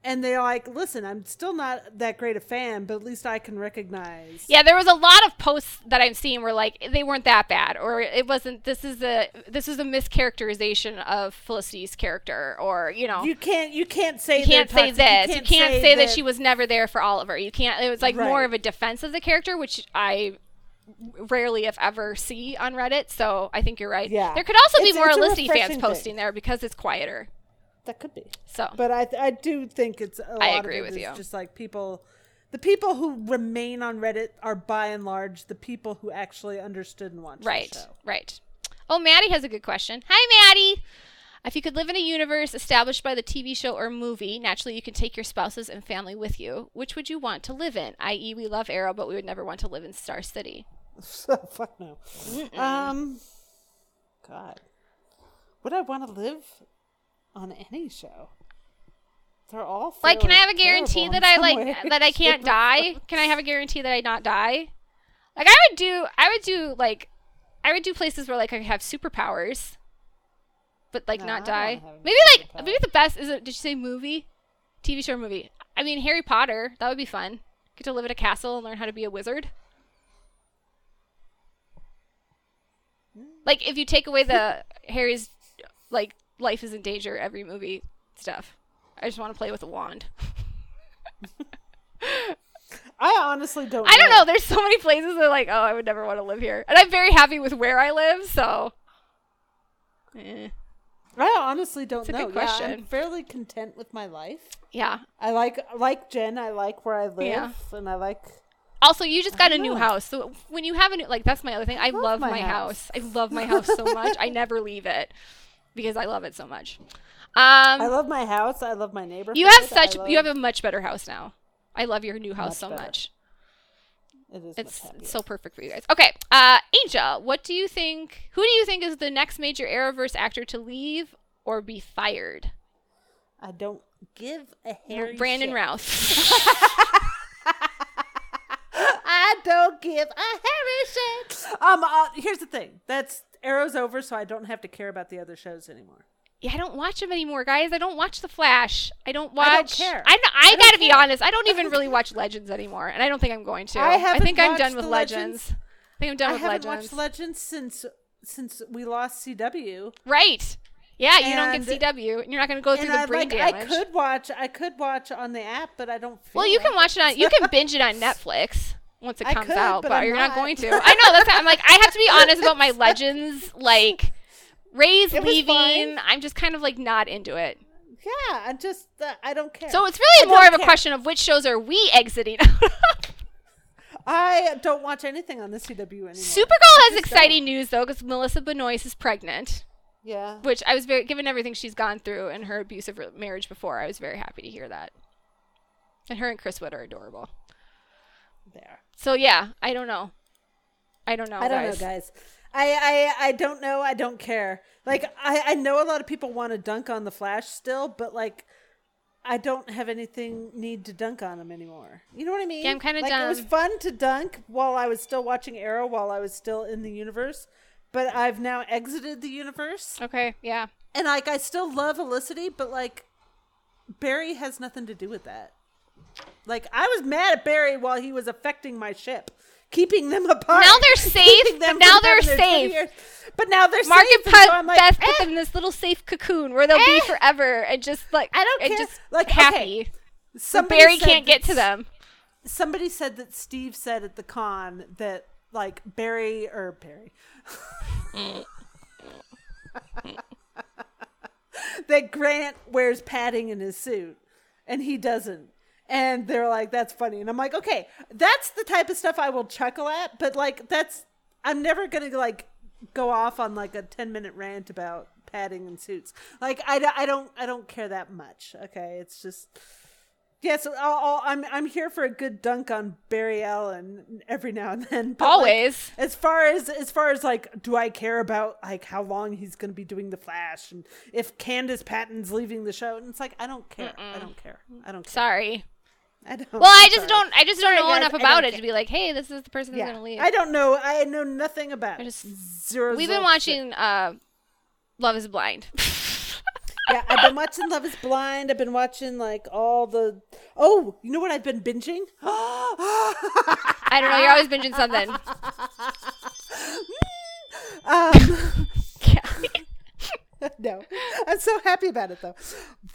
And they're like, "Listen, I'm still not that great a fan, but at least I can recognize." Yeah, there was a lot of posts that I've seen where like they weren't that bad, or it wasn't. This is a this is a mischaracterization of Felicity's character, or you know, You can't. You can't say. you can't say this. toxic. You can't, say, that, she was never there for Oliver. You can't. It was like more of a defense of the character, which I rarely, if ever, see on Reddit. So I think you're right. Yeah. There could also be more it's Felicity fans refreshing posting there because it's quieter. That could be, So but I I do think it's. A lot I of agree it with you. Just like people, the people who remain on Reddit are by and large the people who actually understood and watched Right, right. Oh, Maddie has a good question. Hi, Maddie. If you could live in a universe established by the TV show or movie, naturally you can take your spouses and family with you. Which would you want to live in? I.e., we love Arrow, but we would never want to live in Star City. Fuck no. Um, God, would I want to live on any show? They're all Like, can I have a guarantee that I like that I can't die? Can I have a guarantee that I not die? Like, I would do, I would do like, I would do places where like I could have superpowers, but like No, not I don't wanna die. Maybe like maybe the best is it? Did you say movie, TV show, or movie? I mean Harry Potter. That would be fun. Get to live at a castle and learn how to be a wizard. Hmm. Like if you take away the Harry's like life is in danger every movie stuff. I just want to play with a wand. I honestly don't. I don't know. There's so many places that are like, oh, I would never want to live here, and I'm very happy with where I live. So, eh. I honestly don't a know. good Yeah, question. I'm fairly content with my life. yeah. I like like Jen. I like where I live, Yeah. and I like. Also, you just got a don't new house, so when you have a new, like, that's my other thing. I love, love my, my house. house. I love my house so much. I never leave it because I love it so much. I Um, love my house. I love my neighborhood. you have such, love- you have a much better house now. I love your new house Much so better. much. It is It's, it's so perfect for you guys. Okay, uh, Angel, what do you think? Who do you think is the next major Arrowverse actor to leave or be fired? I don't give a hairy Brandon shit. I don't give a Harry shit. Um, uh, here's the thing. That's Arrow's over, so I don't have to care about the other shows anymore. Yeah, I don't watch them anymore, guys. I don't watch The Flash. I don't watch. I don't care. I'm I, I gotta be honest. I don't even really watch Legends anymore, and I don't think I'm going to. I haven't think I'm done with Legends. Legends. I think I'm done with Legends. I haven't watched Legends since since we lost CW. right. Yeah, you don't get CW, and you're not going to go through the I brain like I could watch I could watch on the app, but I don't. Feel well, you can watch it on. You can binge it on Netflix once it I comes could, out, but but, you're not. not. going to. I know that's. I'm like I have to be honest about my Legends. Like Ray's leaving. I'm just kind of like not into it. Yeah, I just uh, I don't care. So it's really I more don't of a care. question of which shows are we exiting out. I don't watch anything on the CW anymore. Supergirl has exciting news though, because Melissa Benoist is pregnant, Yeah. which I was very given everything she's gone through in her abusive marriage before. I was very happy to hear that. And her and Chris Wood are adorable. There. So yeah, I don't know. I don't know. I don't guys. know, guys. I, I I don't know. I don't care. Like I I know a lot of people want to dunk on the Flash still, but like I don't have anything need to dunk on him anymore. You know what I mean? Yeah, I'm kinda like, It was fun to dunk while I was still watching Arrow, while I was still in the universe, but I've now exited the universe, Okay, yeah. and like I still love Olicity, but like Barry has nothing to do with that. Like I was mad at Barry while he was affecting my ship, keeping them apart. Now they're safe, now they're having their 20 safe. years. But now they're Mark safe. and and so like, Beth put eh, them in this little safe cocoon where they'll be Eh. forever and just like I don't and care. just Like, happy. okay, So somebody Barry can't get to them. Somebody said that Steve said at the con that like Barry or Barry. that Grant wears padding in his suit and he doesn't. And they're like, that's funny. And I'm like, okay, that's the type of stuff I will chuckle at, but like, that's, I'm never going to like go off on like a 10 minute rant about padding and suits. Like, I, don't- I don't, I don't care that much. Okay. It's just, yeah, so I'll, I'll, I'm, I'm here for a good dunk on Barry Allen every now and then. but, like, Always. as far as as far as like do i care about like how long he's going to be doing the flash and if candice patton's leaving the show and it's like i don't care i don't care i don't care Sorry. I don't Well, I I'm just sorry. don't. I just don't Sorry, know guys, enough about it care. to be like, hey, this is the person who's gonna leave. i don't know i know nothing about I just- zero We've been watching uh, Love Is Blind. yeah i've been watching love is blind i've been watching like all the oh you know what i've been binging I don't know. You're always binging something. um no. I'm so happy about it though.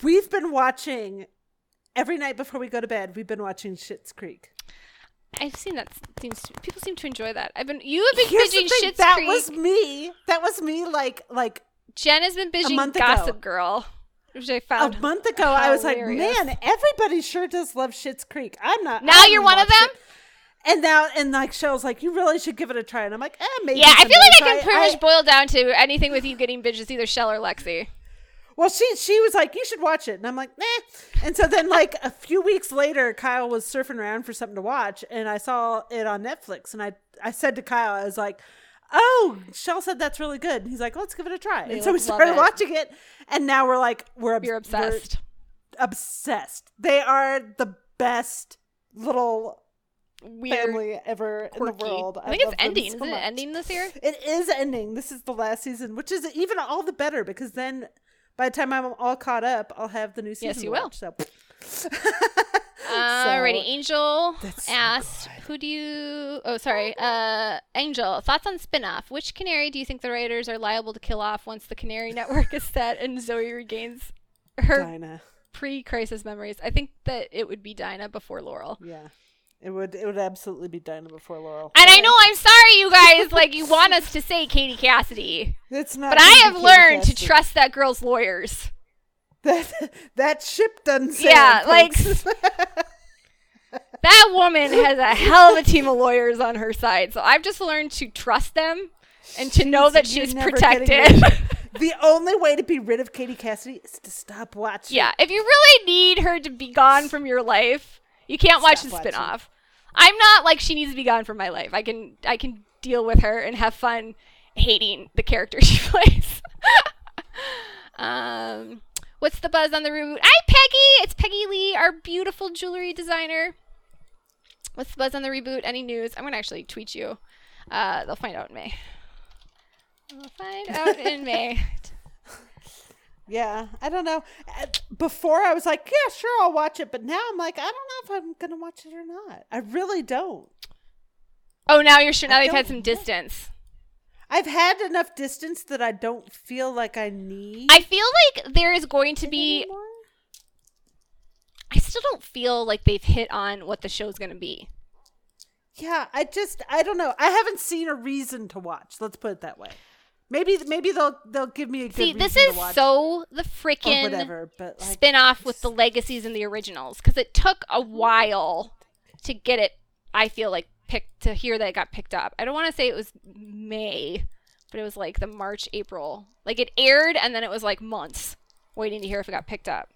We've been watching every night before we go to bed. We've been watching Schitt's Creek. I've seen that. Seems to, people seem to enjoy that. I've been. You have been Here's binging thing, Schitt's that Creek. was me. That was me. Like like Jen has been binging month ago. Gossip Girl, which I a found. month ago, I was like, man, everybody sure does love Schitt's Creek. I'm not. Now I haven't you're one of them? it. And now, and like Cheryl's like, you really should give it a try. And I'm like, eh, maybe. yeah, I feel like I can pretty I- much boil down to anything with you getting. It's either Shell or Lexi. Well, she she was like, "You should watch it," and I'm like, "Nah." And so then, like a few weeks later, Kyle was surfing around for something to watch, and I saw it on Netflix, and I I said to Kyle, I was like, "Oh, Shell said that's really good." And he's like, "Let's give it a try." They and so we started it. watching it, and now we're like, we're You're obsessed. we're obsessed. They are the best little Weird. family ever in the world. I think it's ending. so Isn't it much. ending this year? It is ending. This is the last season, which is even all the better because then by the time I'm all caught up, I'll have the new season. Yes, you will. watch, so. Alrighty, Angel so asked, "Who do you? Oh, sorry, uh, Angel. Thoughts on spin-off? Which canary do you think the writers are liable to kill off once the Canary Network is set and Zoe regains her Dinah. pre-crisis memories? I think that it would be Dinah before Laurel. Yeah. It would it would absolutely be Dinah before Laurel. And I know I'm sorry, you guys. Like you want us to say Katie Cassidy, it's not but I have Katie learned to trust that girl's lawyers. that that ship doesn't sail. Yeah, like- That woman has a hell of a team of lawyers on her side, so I've just learned to trust them and to know that she's never getting rid protected. the only way to be rid of Katie Cassidy is to stop watching. yeah, if you really need her to be gone from your life, you can't watch Stop the watching. spinoff. I'm not like she needs to be gone from my life. I can I can deal with her and have fun hating the character she plays. um, what's the buzz on the room? Hi, Peggy. It's Peggy Lee, our beautiful jewelry designer. What's the buzz on the reboot? Any news? I'm gonna actually tweet you. Uh, they'll find out in May. They'll find out in May. Yeah, I don't know. Uh, Before I was like, yeah, sure, I'll watch it, but now I'm like, I don't know if I'm gonna watch it or not. I really don't. Oh, now you're sure. Now I they've had some distance. I've had enough distance that I don't feel like I need. I feel like there is going to be. anymore. I still don't feel like they've hit on what the show's gonna be. Yeah, I just I don't know. I haven't seen a reason to watch. Let's put it that way. Maybe maybe they'll they'll give me a good See, this is so the freaking whatever. But like, spin off with the legacies and the originals because it took a while to get it. I feel like picked to hear that it got picked up. I don't want to say it was May, but it was like the March April. Like it aired and then it was like months waiting to hear if it got picked up,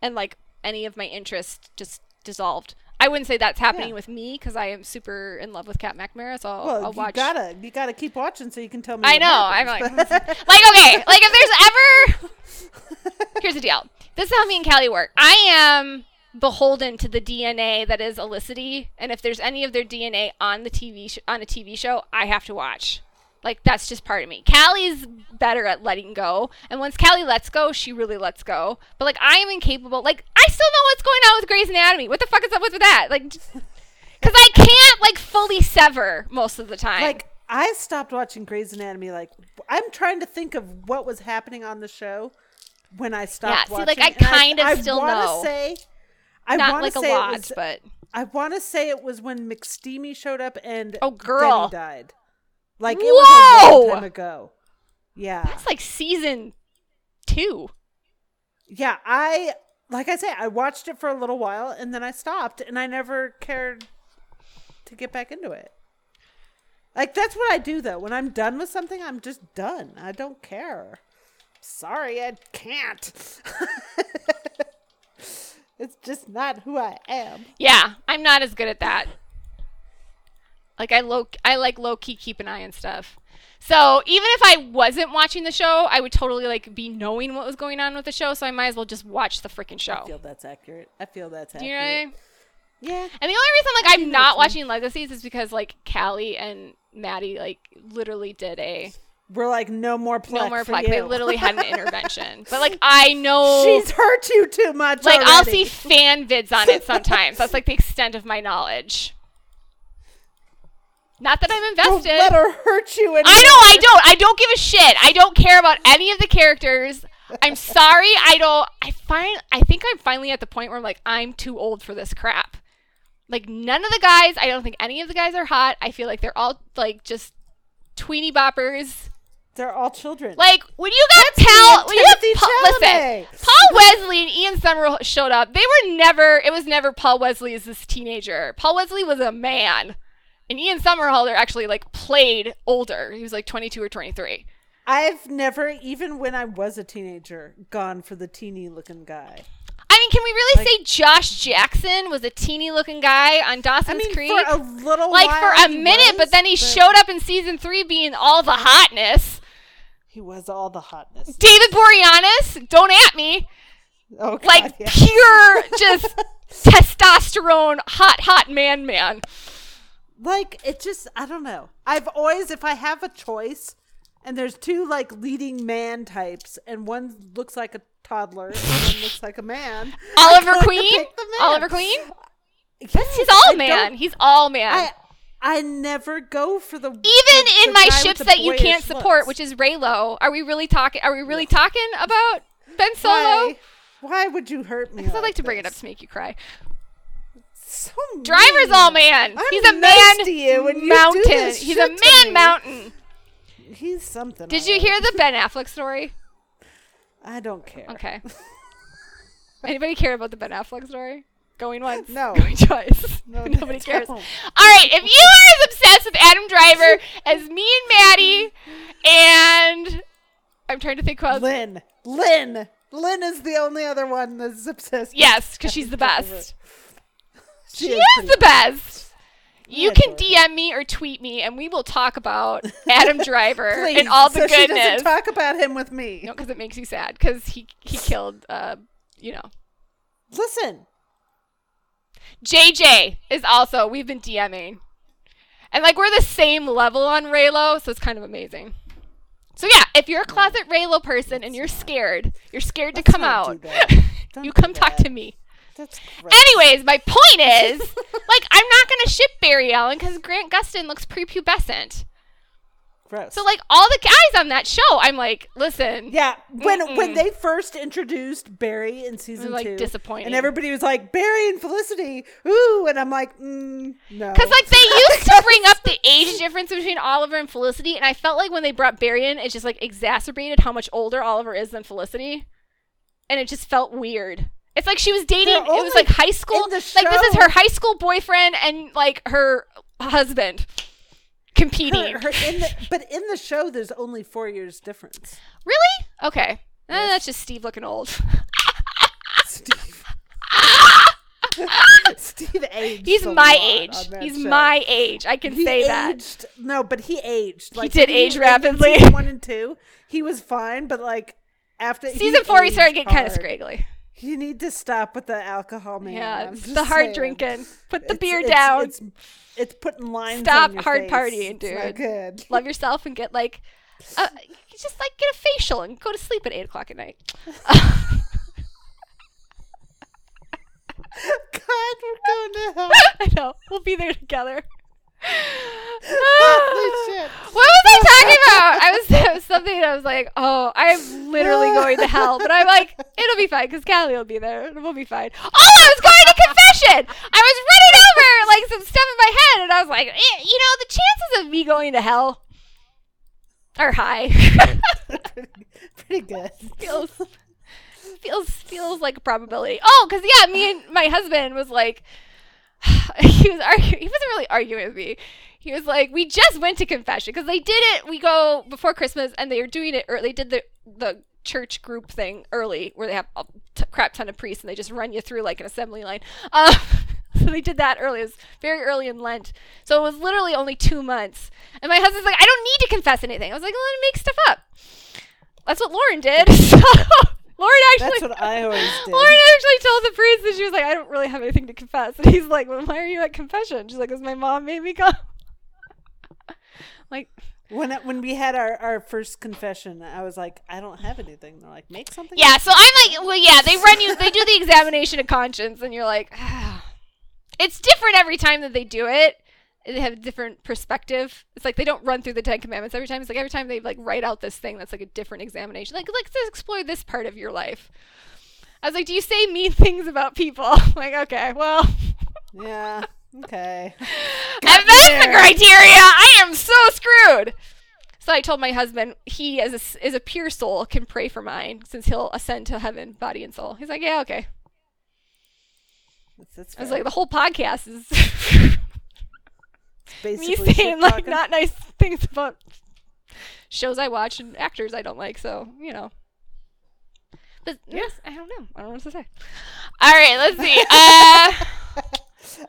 and like any of my interest just dissolved. I wouldn't say that's happening Yeah. with me because I am super in love with Kat McNamara, so I'll, well, I'll you watch. gotta you gotta keep watching so you can tell me. I know. I'm like, like okay, like if there's ever, here's the deal. This is how me and Callie work. I am beholden to the DNA that is Olicity, and if there's any of their DNA on the TV sh- on a TV show, I have to watch. Like that's just part of me. Callie's better at letting go, and once Callie lets go, she really lets go. But like I am incapable. Like I still know what's going on with Grey's Anatomy. What the fuck is up with that? Like, because I can't like fully sever most of the time. like I stopped watching Grey's Anatomy. Like I'm trying to think of what was happening on the show when I stopped Yeah, see, watching. like, I kind of I still wanna know. Say, I not want like to a say lot, was, but I want to say it was when McSteamy showed up and Oh, girl. Denny died. Like it was a Whoa! long time ago. Yeah, That's like season two. yeah. I like I say I watched it for a little while and then I stopped and I never cared to get back into it. Like that's what I do though. When I'm done with something, I'm just done. I don't care. Sorry, I can't. it's just not who I am. Yeah, I'm not as good at that. Like I low, I like low key keep an eye on stuff. So even if I wasn't watching the show, I would totally like be knowing what was going on with the show. So I might as well just watch the freaking show. I feel that's accurate. I feel that's Do you know what I accurate. mean? Yeah. And the only reason like I'm not watching Legacies is because like Callie and Maddie like literally did a We're like no more plaque. no more plaque. They literally had an intervention. But like I know She's hurt you too much. like I'll see fan vids on it sometimes. That's like the extent of my knowledge. Not that I'm invested. Don't let her hurt you. Anymore. I know I don't. I don't give a shit. I don't care about any of the characters. I'm sorry. I don't. I find. I think I'm finally at the point where I'm like, I'm too old for this crap. Like none of the guys. I don't think any of the guys are hot. I feel like they're all like just tweeny boppers. They're all children. Like when you got Paul, and when you got Paul, listen, Paul Wesley and Ian Somerhalder showed up. They were never. It was never Paul Wesley as this teenager. Paul Wesley was a man, and Ian Somerhalder actually like played older. He was like 22 or 23. I've never, even when I was a teenager, gone for the teeny looking guy. I mean, can we really Like- say Josh Jackson was a teeny looking guy on Dawson's I mean, Creek? for a little like for a minute, was, but then he showed up in season three being all the hotness. He was all the hotness. David Boreanaz, don't at me. Oh, God, like yeah. pure just testosterone hot hot man man like it just i don't know. I've always if i have a choice and there's two like leading man types and one looks like a toddler and one looks like a man oliver queen? oliver queen? Yes, he's all I man. He's all man. I i never go for the even the- in the my ships that you can't support which is reylo are we really talking are we really talking about ben solo? Why, why would you hurt me because i like like to bring it up to make you cry so driver's mean. all man I'm he's a nice man to you when you do mountain this he's a man mountain he's something did you hear the ben affleck story i don't care okay anybody care about the ben affleck story going once No. going twice No, nobody cares. All right, if you are as obsessed with Adam Driver as me and Maddie, and I'm trying to think who else. Lynn. Lynn. Lynn is the only other one that's obsessed. Yes, because she's the best. Best. She She is is the best. You I can DM me or tweet me, and we will talk about Adam Driver and all the so She goodness. doesn't talk about him with me. no, because it makes you sad. Because he he killed, uh, you know. Listen, JJ is also we've been DMing. And like we're the same level on Reylo, so it's kind of amazing. So yeah, if you're a closet Reylo person and you're scared, you're scared to Let's come out, do that. Don't you come talk to me. That's gross. Anyways, my point is, like, I'm not gonna ship Barry Allen because Grant Gustin looks prepubescent. gross. So like all the guys on that show, I'm like, listen, Yeah, when when Mm-mm. they first introduced Barry in season like, two, disappointing. and everybody was like Barry and Felicity, ooh, and I'm like, mm, no, Because like they used to bring up the age difference between Oliver and Felicity, and I felt like when they brought Barry in, it just like exacerbated how much older Oliver is than Felicity, and it just felt weird. It's like she was dating. It was like high school. Like this is her high school boyfriend and like her husband competing. her, her in the, but in the show, there's only four years difference. Really? Okay. Eh, that's just Steve looking old. Steve, Steve aged. He's my age. He's show. my age. I can He say that. No, but he aged. Like he did age rapidly. season One and two, he was fine, but like after Season four, he started getting kind of scraggly. You need to stop with the alcohol, man. Yeah, it's the hard saying. drinking. Put the It's- beer it's- down. It's, it's putting lines. Stop hard face. partying, dude. good. Love yourself and get like, uh, just like get a facial and go to sleep at eight o'clock at night. God, we're going to hell. I know. We'll be there together. What was I talking about? I was, it was something that I was like, oh, I'm literally going to hell. But I'm like, it'll be fine because Callie will be there. and We'll be fine. Oh, I was going to confession. I was running over like some stuff in my head, and I was like, eh, you know, the chances of me going to hell are high. pretty, pretty good. feels feels feels like a probability. Oh, because yeah, me and my husband was like, he was arguing. He wasn't really arguing with me. He was like, we just went to confession because they did it. We go before Christmas, and they were doing it. early did the the church group thing early, where they have a t- crap ton of priests and they just run you through like an assembly line. Um, so they did that early. It was very early in Lent, so it was literally only two months. And my husband's like, I don't need to confess anything. I was like, well, then make stuff up. That's what Lauren did. So Lauren actually. That's what I always did. Lauren actually told the priest that she was like, I don't really have anything to confess. And he's like, Well, why are you at confession? She's like, Because my mom made me come. like, When when we had our, our first confession, I was like, I don't have anything. They're like, make something. yeah, so I'm like, Well, yeah, they run you, they do the examination of conscience, and you're like, ah. It's different every time that they do it. They have a different perspective. It's like they don't run through the Ten Commandments every time. It's like every time they like write out this thing that's like a different examination. Like, let's explore this part of your life. I was like, Do you say mean things about people? I'm like, okay, well. Yeah. Okay. if that's the criteria, I am so screwed. So I told my husband he, as a, as a pure soul, can pray for mine since he'll ascend to heaven, body and soul. He's like, yeah, okay. That's, that's I was like, the whole podcast is me Basically saying like not nice things about shows I watch and actors I don't like. So you know. But yes, I don't know. I don't know what to say. All right, let's see. Uh,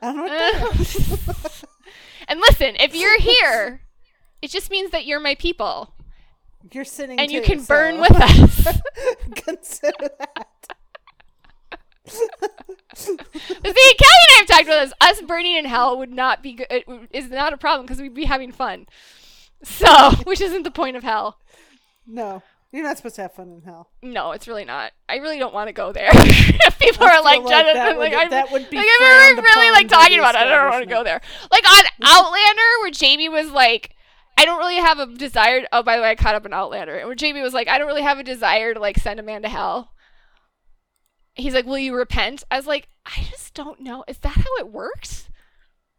I don't know uh, and listen, if you're here, it just means that you're my people. You're sitting and you too, can burn with us. Consider that. See, Kelly and I have talked about this. Us burning in hell would not be good. Is not a problem because we'd be having fun. So, which isn't the point of hell. No, you're not supposed to have fun in hell. No, it's really not. I really don't want to go there. If People I are like, like that like, would- I'm, that would be like, if frowned we're really like talking about it, I don't want to go there. Like on Outlander, where Jamie was like, I don't really have a desire. Oh, by the way, I caught up in Outlander, and where Jamie was like, I don't really have a desire to like send a man to hell. He's like, Will you repent? I was like, I just don't know. Is that how it works?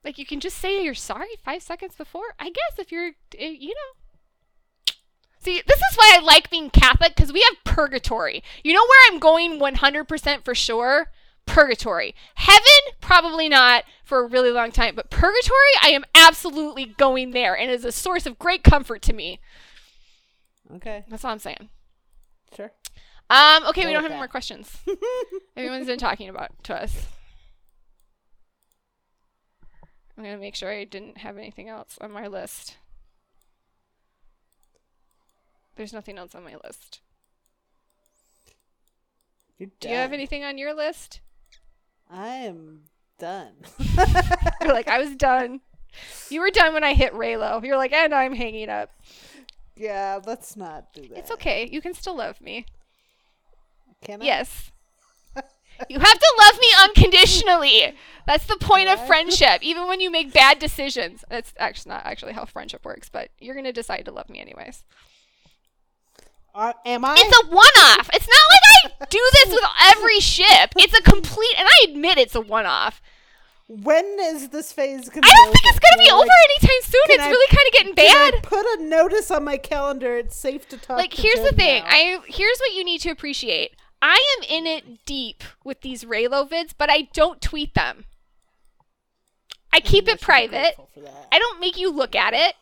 Like, you can just say you're sorry five seconds before? I guess if you're, eh, you know. See, this is why I like being Catholic because we have purgatory. You know where I'm going 100% for sure? Purgatory. Heaven, probably not for a really long time, but purgatory, I am absolutely going there and is a source of great comfort to me. Okay, That's all I'm saying. sure. Um, okay, Go we don't have any more questions. Everyone's been talking about to us. I'm gonna make sure I didn't have anything else on my list. There's nothing else on my list. You're Do you have anything on your list? I am done. You're like, I was done. You were done when I hit Reylo. You're like, and I'm hanging up. yeah, let's not do that. It's okay. You can still love me. Can I? Yes. You have to love me unconditionally. That's the point of friendship. Even when you make bad decisions. That's actually not actually how friendship works, but you're going to decide to love me anyways. Uh, am I? It's a one-off. It's not like I do this with every ship. It's a complete and I admit it's a one-off. when is this phase gonna? I don't think it's going to be over anytime soon. can It's I- really kind of getting bad. put a notice on my calendar. It's safe to talk. like to here's the thing now. i here's what you need to appreciate i am in it deep with these reylo vids but i don't tweet them i keep I it private grateful for that. i don't make you look at it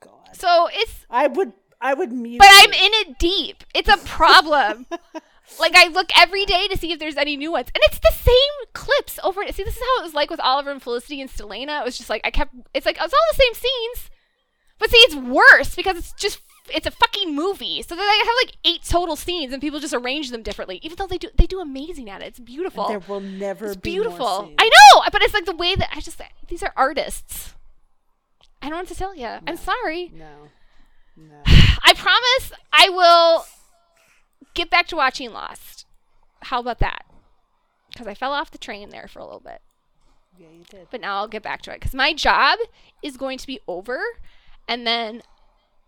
God. so it's I would. I would mute. but i'm in it deep it's a problem like i look every day to see if there's any new ones and it's the same clips over and see this is how it was like with oliver and felicity and stelena it was just like i kept it's like it's all the same scenes but see it's worse because it's just it's a fucking movie so they have like eight total scenes and people just arrange them differently even though they do they do amazing at it it's beautiful There will never it's be beautiful i know but it's like the way that i just these are artists i don't want to tell you i'm sorry No. No. I promise I will get back to watching Lost. How about that? Because I fell off the train there for a little bit. Yeah, you did. But now I'll get back to it. Because my job is going to be over. And then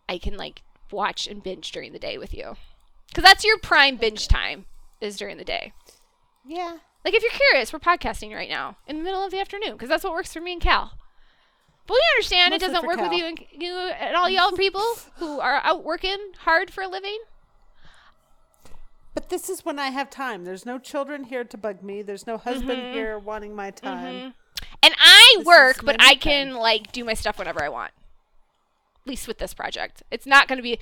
I can like watch and binge during the day with you. Because that's your prime binge time is during the day. Yeah. Like if you're curious, we're podcasting right now in the middle of the afternoon. Because that's what works for me and Cal. But we understand it doesn't work with you and you and all y'all people who are out working hard for a living. But this is when I have time. There's no children here to bug me. There's no husband Mm-hmm. here wanting my time. And I This work, but I can like do my stuff whenever I want. Least with this project. It's not going to be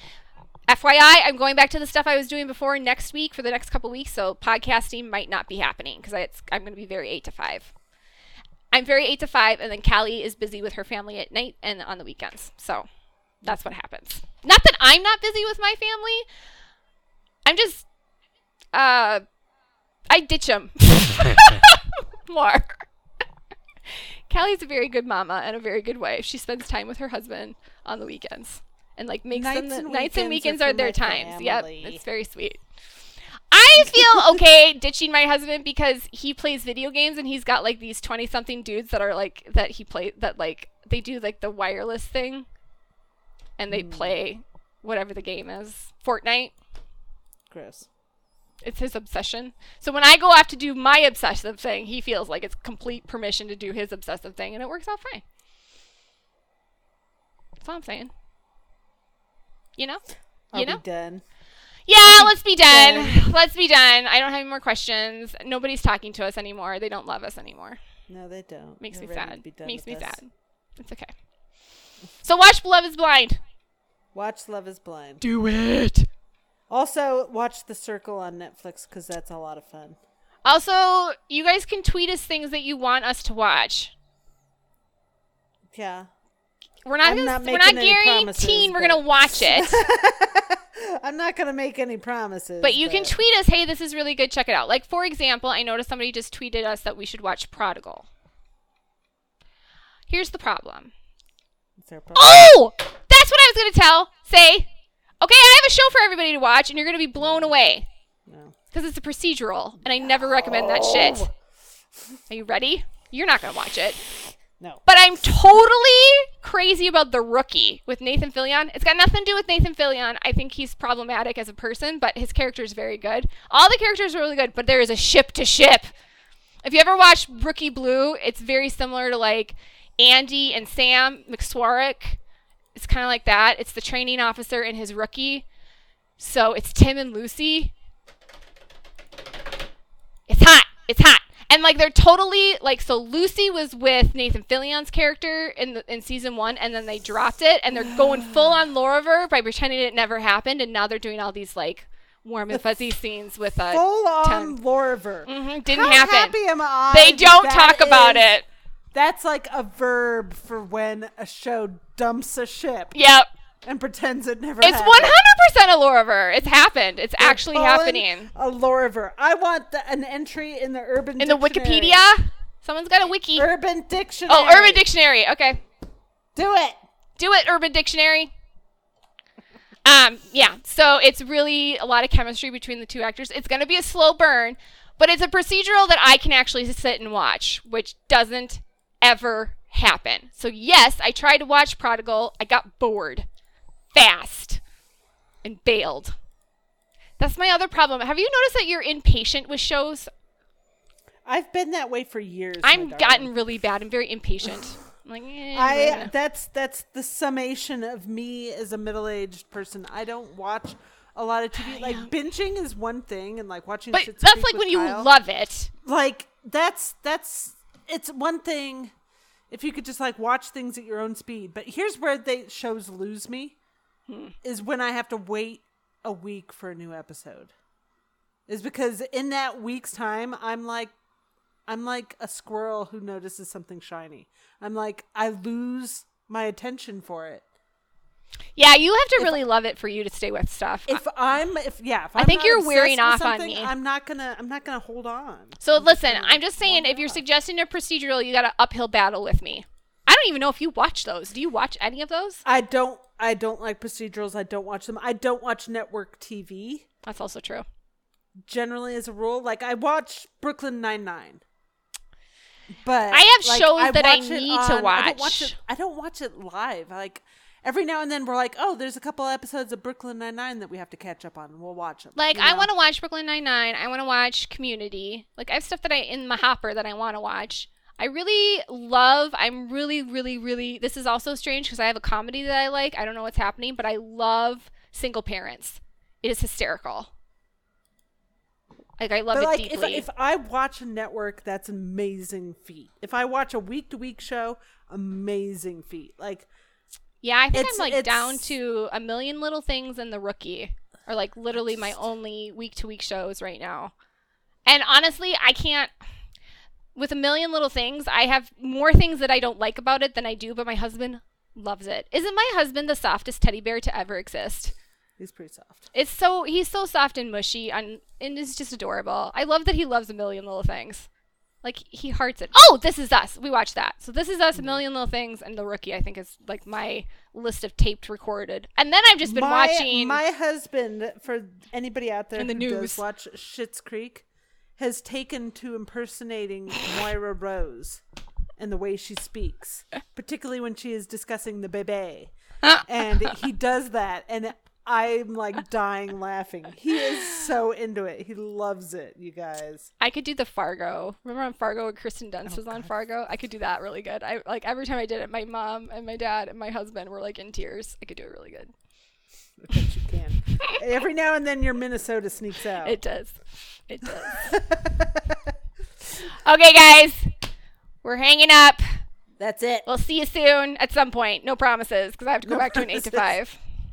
FYI, I'm going back to the stuff I was doing before next week for the next couple weeks, so podcasting might not be happening because I'm going to be very 8 to 5. I'm very 8 to 5 and then Callie is busy with her family at night and on the weekends. So that's what happens. Not that I'm not busy with my family. I'm just uh I ditch them more. Callie's a very good mama and a very good wife. She spends time with her husband on the weekends and like makes them Nights the and nights and weekends are are, their times. Yep, it's very sweet. I feel okay ditching my husband because he plays video games and he's got like these twenty something dudes that are like that he play that like they do like the wireless thing and they hmm. play whatever the game is. Fortnite. Gross. It's his obsession. So when I go off to do my obsessive thing, he feels like it's complete permission to do his obsessive thing, and it works out fine. That's all I'm saying. You know? Are you know? done? Yeah, let's be done. done. Let's be done. I don't have any more questions. Nobody's talking to us anymore. They don't love us anymore. No, they don't. Makes They're me sad. Makes me us. sad. It's okay. So watch Love is Blind. Watch Love is Blind. Do it. Also, watch The Circle on Netflix because that's a lot of fun. Also, you guys can tweet us things that you want us to watch. Yeah. We're not, gonna, not we're not guaranteeing we're but- gonna watch it. I'm not going to make any promises. But you can tweet us, hey, this is really good, check it out. Like, for example, I noticed somebody just tweeted us that we should watch Prodigal. Here's the problem. Is there a problem? Oh! That's what I was going to tell. Say, okay, I have a show for everybody to watch, and you're going to be blown away. No. Because it's a procedural, and I never recommend that shit. Are you ready? You're not going to watch it. No. But I'm totally crazy about The Rookie with Nathan Fillion. It's got nothing to do with Nathan Fillion. I think he's problematic as a person, but his character is very good. All the characters are really good, but there is a ship to ship. If you ever watched Rookie Blue, it's very similar to like Andy and Sam McSwarek. It's kind of like that. It's the training officer and his rookie. So it's Tim and Lucy. It's hot. It's hot. And like they're totally like so Lucy was with Nathan Fillion's character in the, in season 1 and then they dropped it and they're going full on Lauriver by pretending it never happened and now they're doing all these like warm and fuzzy scenes with uh Full on Tim. Lauriver. mhm, didn't How happen. happy am I They don't talk about it. That's like a verb for when a show dumps a ship Yep. and pretends it never It's happened. 100% a Lauriver. It's happened. It's They're actually happening. A Lauriver. I want the, an entry in the urban In the Dictionary. Wikipedia Someone's got a wiki. Urban Dictionary. oh, Urban Dictionary. Okay. Do it. Do it, Urban Dictionary. Um, yeah, so it's really a lot of chemistry between the two actors. It's going to be a slow burn, but it's a procedural that I can actually sit and watch, which doesn't ever happen. So, yes, I tried to watch Prodigal. I got bored fast and bailed. That's my other problem. Have you noticed that you're impatient with shows? I've been that way for years. I'm gotten really bad. I'm very impatient. I'm like, eh, I that's that's the summation of me as a middle-aged person. I don't watch a lot of TV. Like binging is one thing, and like watching. but that's like when you love it. like that's that's it's one thing if you could just like watch things at your own speed. But here's where they shows lose me Hmm. is when I have to wait a week for a new episode. Is because in that week's time I'm like I'm like a squirrel who notices something shiny. I'm like I lose my attention for it. Yeah, you have to really love it for you to stay with stuff. If I'm if yeah, if I think not you're wearing off on me. I'm not gonna I'm not gonna hold on. so I'm listen, gonna I'm just saying, if you're suggesting a procedural, you got an uphill battle with me. I don't even know if you watch those. Do you watch any of those? I don't I don't like procedurals. I don't watch them. I don't watch network TV That's also true. generally as a rule. Like I watch Brooklyn Nine Nine. But I have like, shows that I watch it need to on- I don't watch watch. it. I don't watch it live. Like every now and then we're like, oh, there's a couple episodes of Brooklyn Nine Nine that we have to catch up on, and we'll watch them. Like I want to watch Brooklyn Nine Nine. I want to watch Community. Like I have stuff that I in my hopper that I want to watch. I really love. I'm really, really, really. This is also strange because I have a comedy that I like. I don't know what's happening, but I love Single Parents. It is hysterical. Like I love But it like if, deeply. if I watch a network, that's amazing feat. If I watch a week to week show, amazing feat. Like yeah, I think it's- I'm like it's- down to a million little things and The Rookie are like literally my only week to week shows right now. And honestly, I can't. With a million little things, I have more things that I don't like about it than I do, but my husband loves it. Isn't my husband the softest teddy bear to ever exist? he's pretty soft. It's so he's so soft and mushy and, and it's just adorable. I love that he loves a million little things. Like he hearts it. Oh, this is us. We watched that. So this is us, a mm-hmm. million little things, and the rookie. I think is like my list of taped recorded. And then I've just been my, watching. My husband, for anybody out there In the who news. does watch Schitt's Creek, has taken to impersonating Moira Rose and the way she speaks, particularly when she is discussing the bebe. and he does that, and I'm like dying laughing. He is so into it. He loves it, you guys. I could do the Fargo. Remember on Fargo when Kirsten Dunst Oh, was on Fargo? I could do that really good. I like every time I did it, my mom and my dad and my husband were like in tears. I could do it really good. I bet you can. Every now and then your Minnesota sneaks out. It does. It does. okay, guys. We're hanging up. That's it. We'll see you soon at some point. No promises because I have to go No back to an 8 to promises.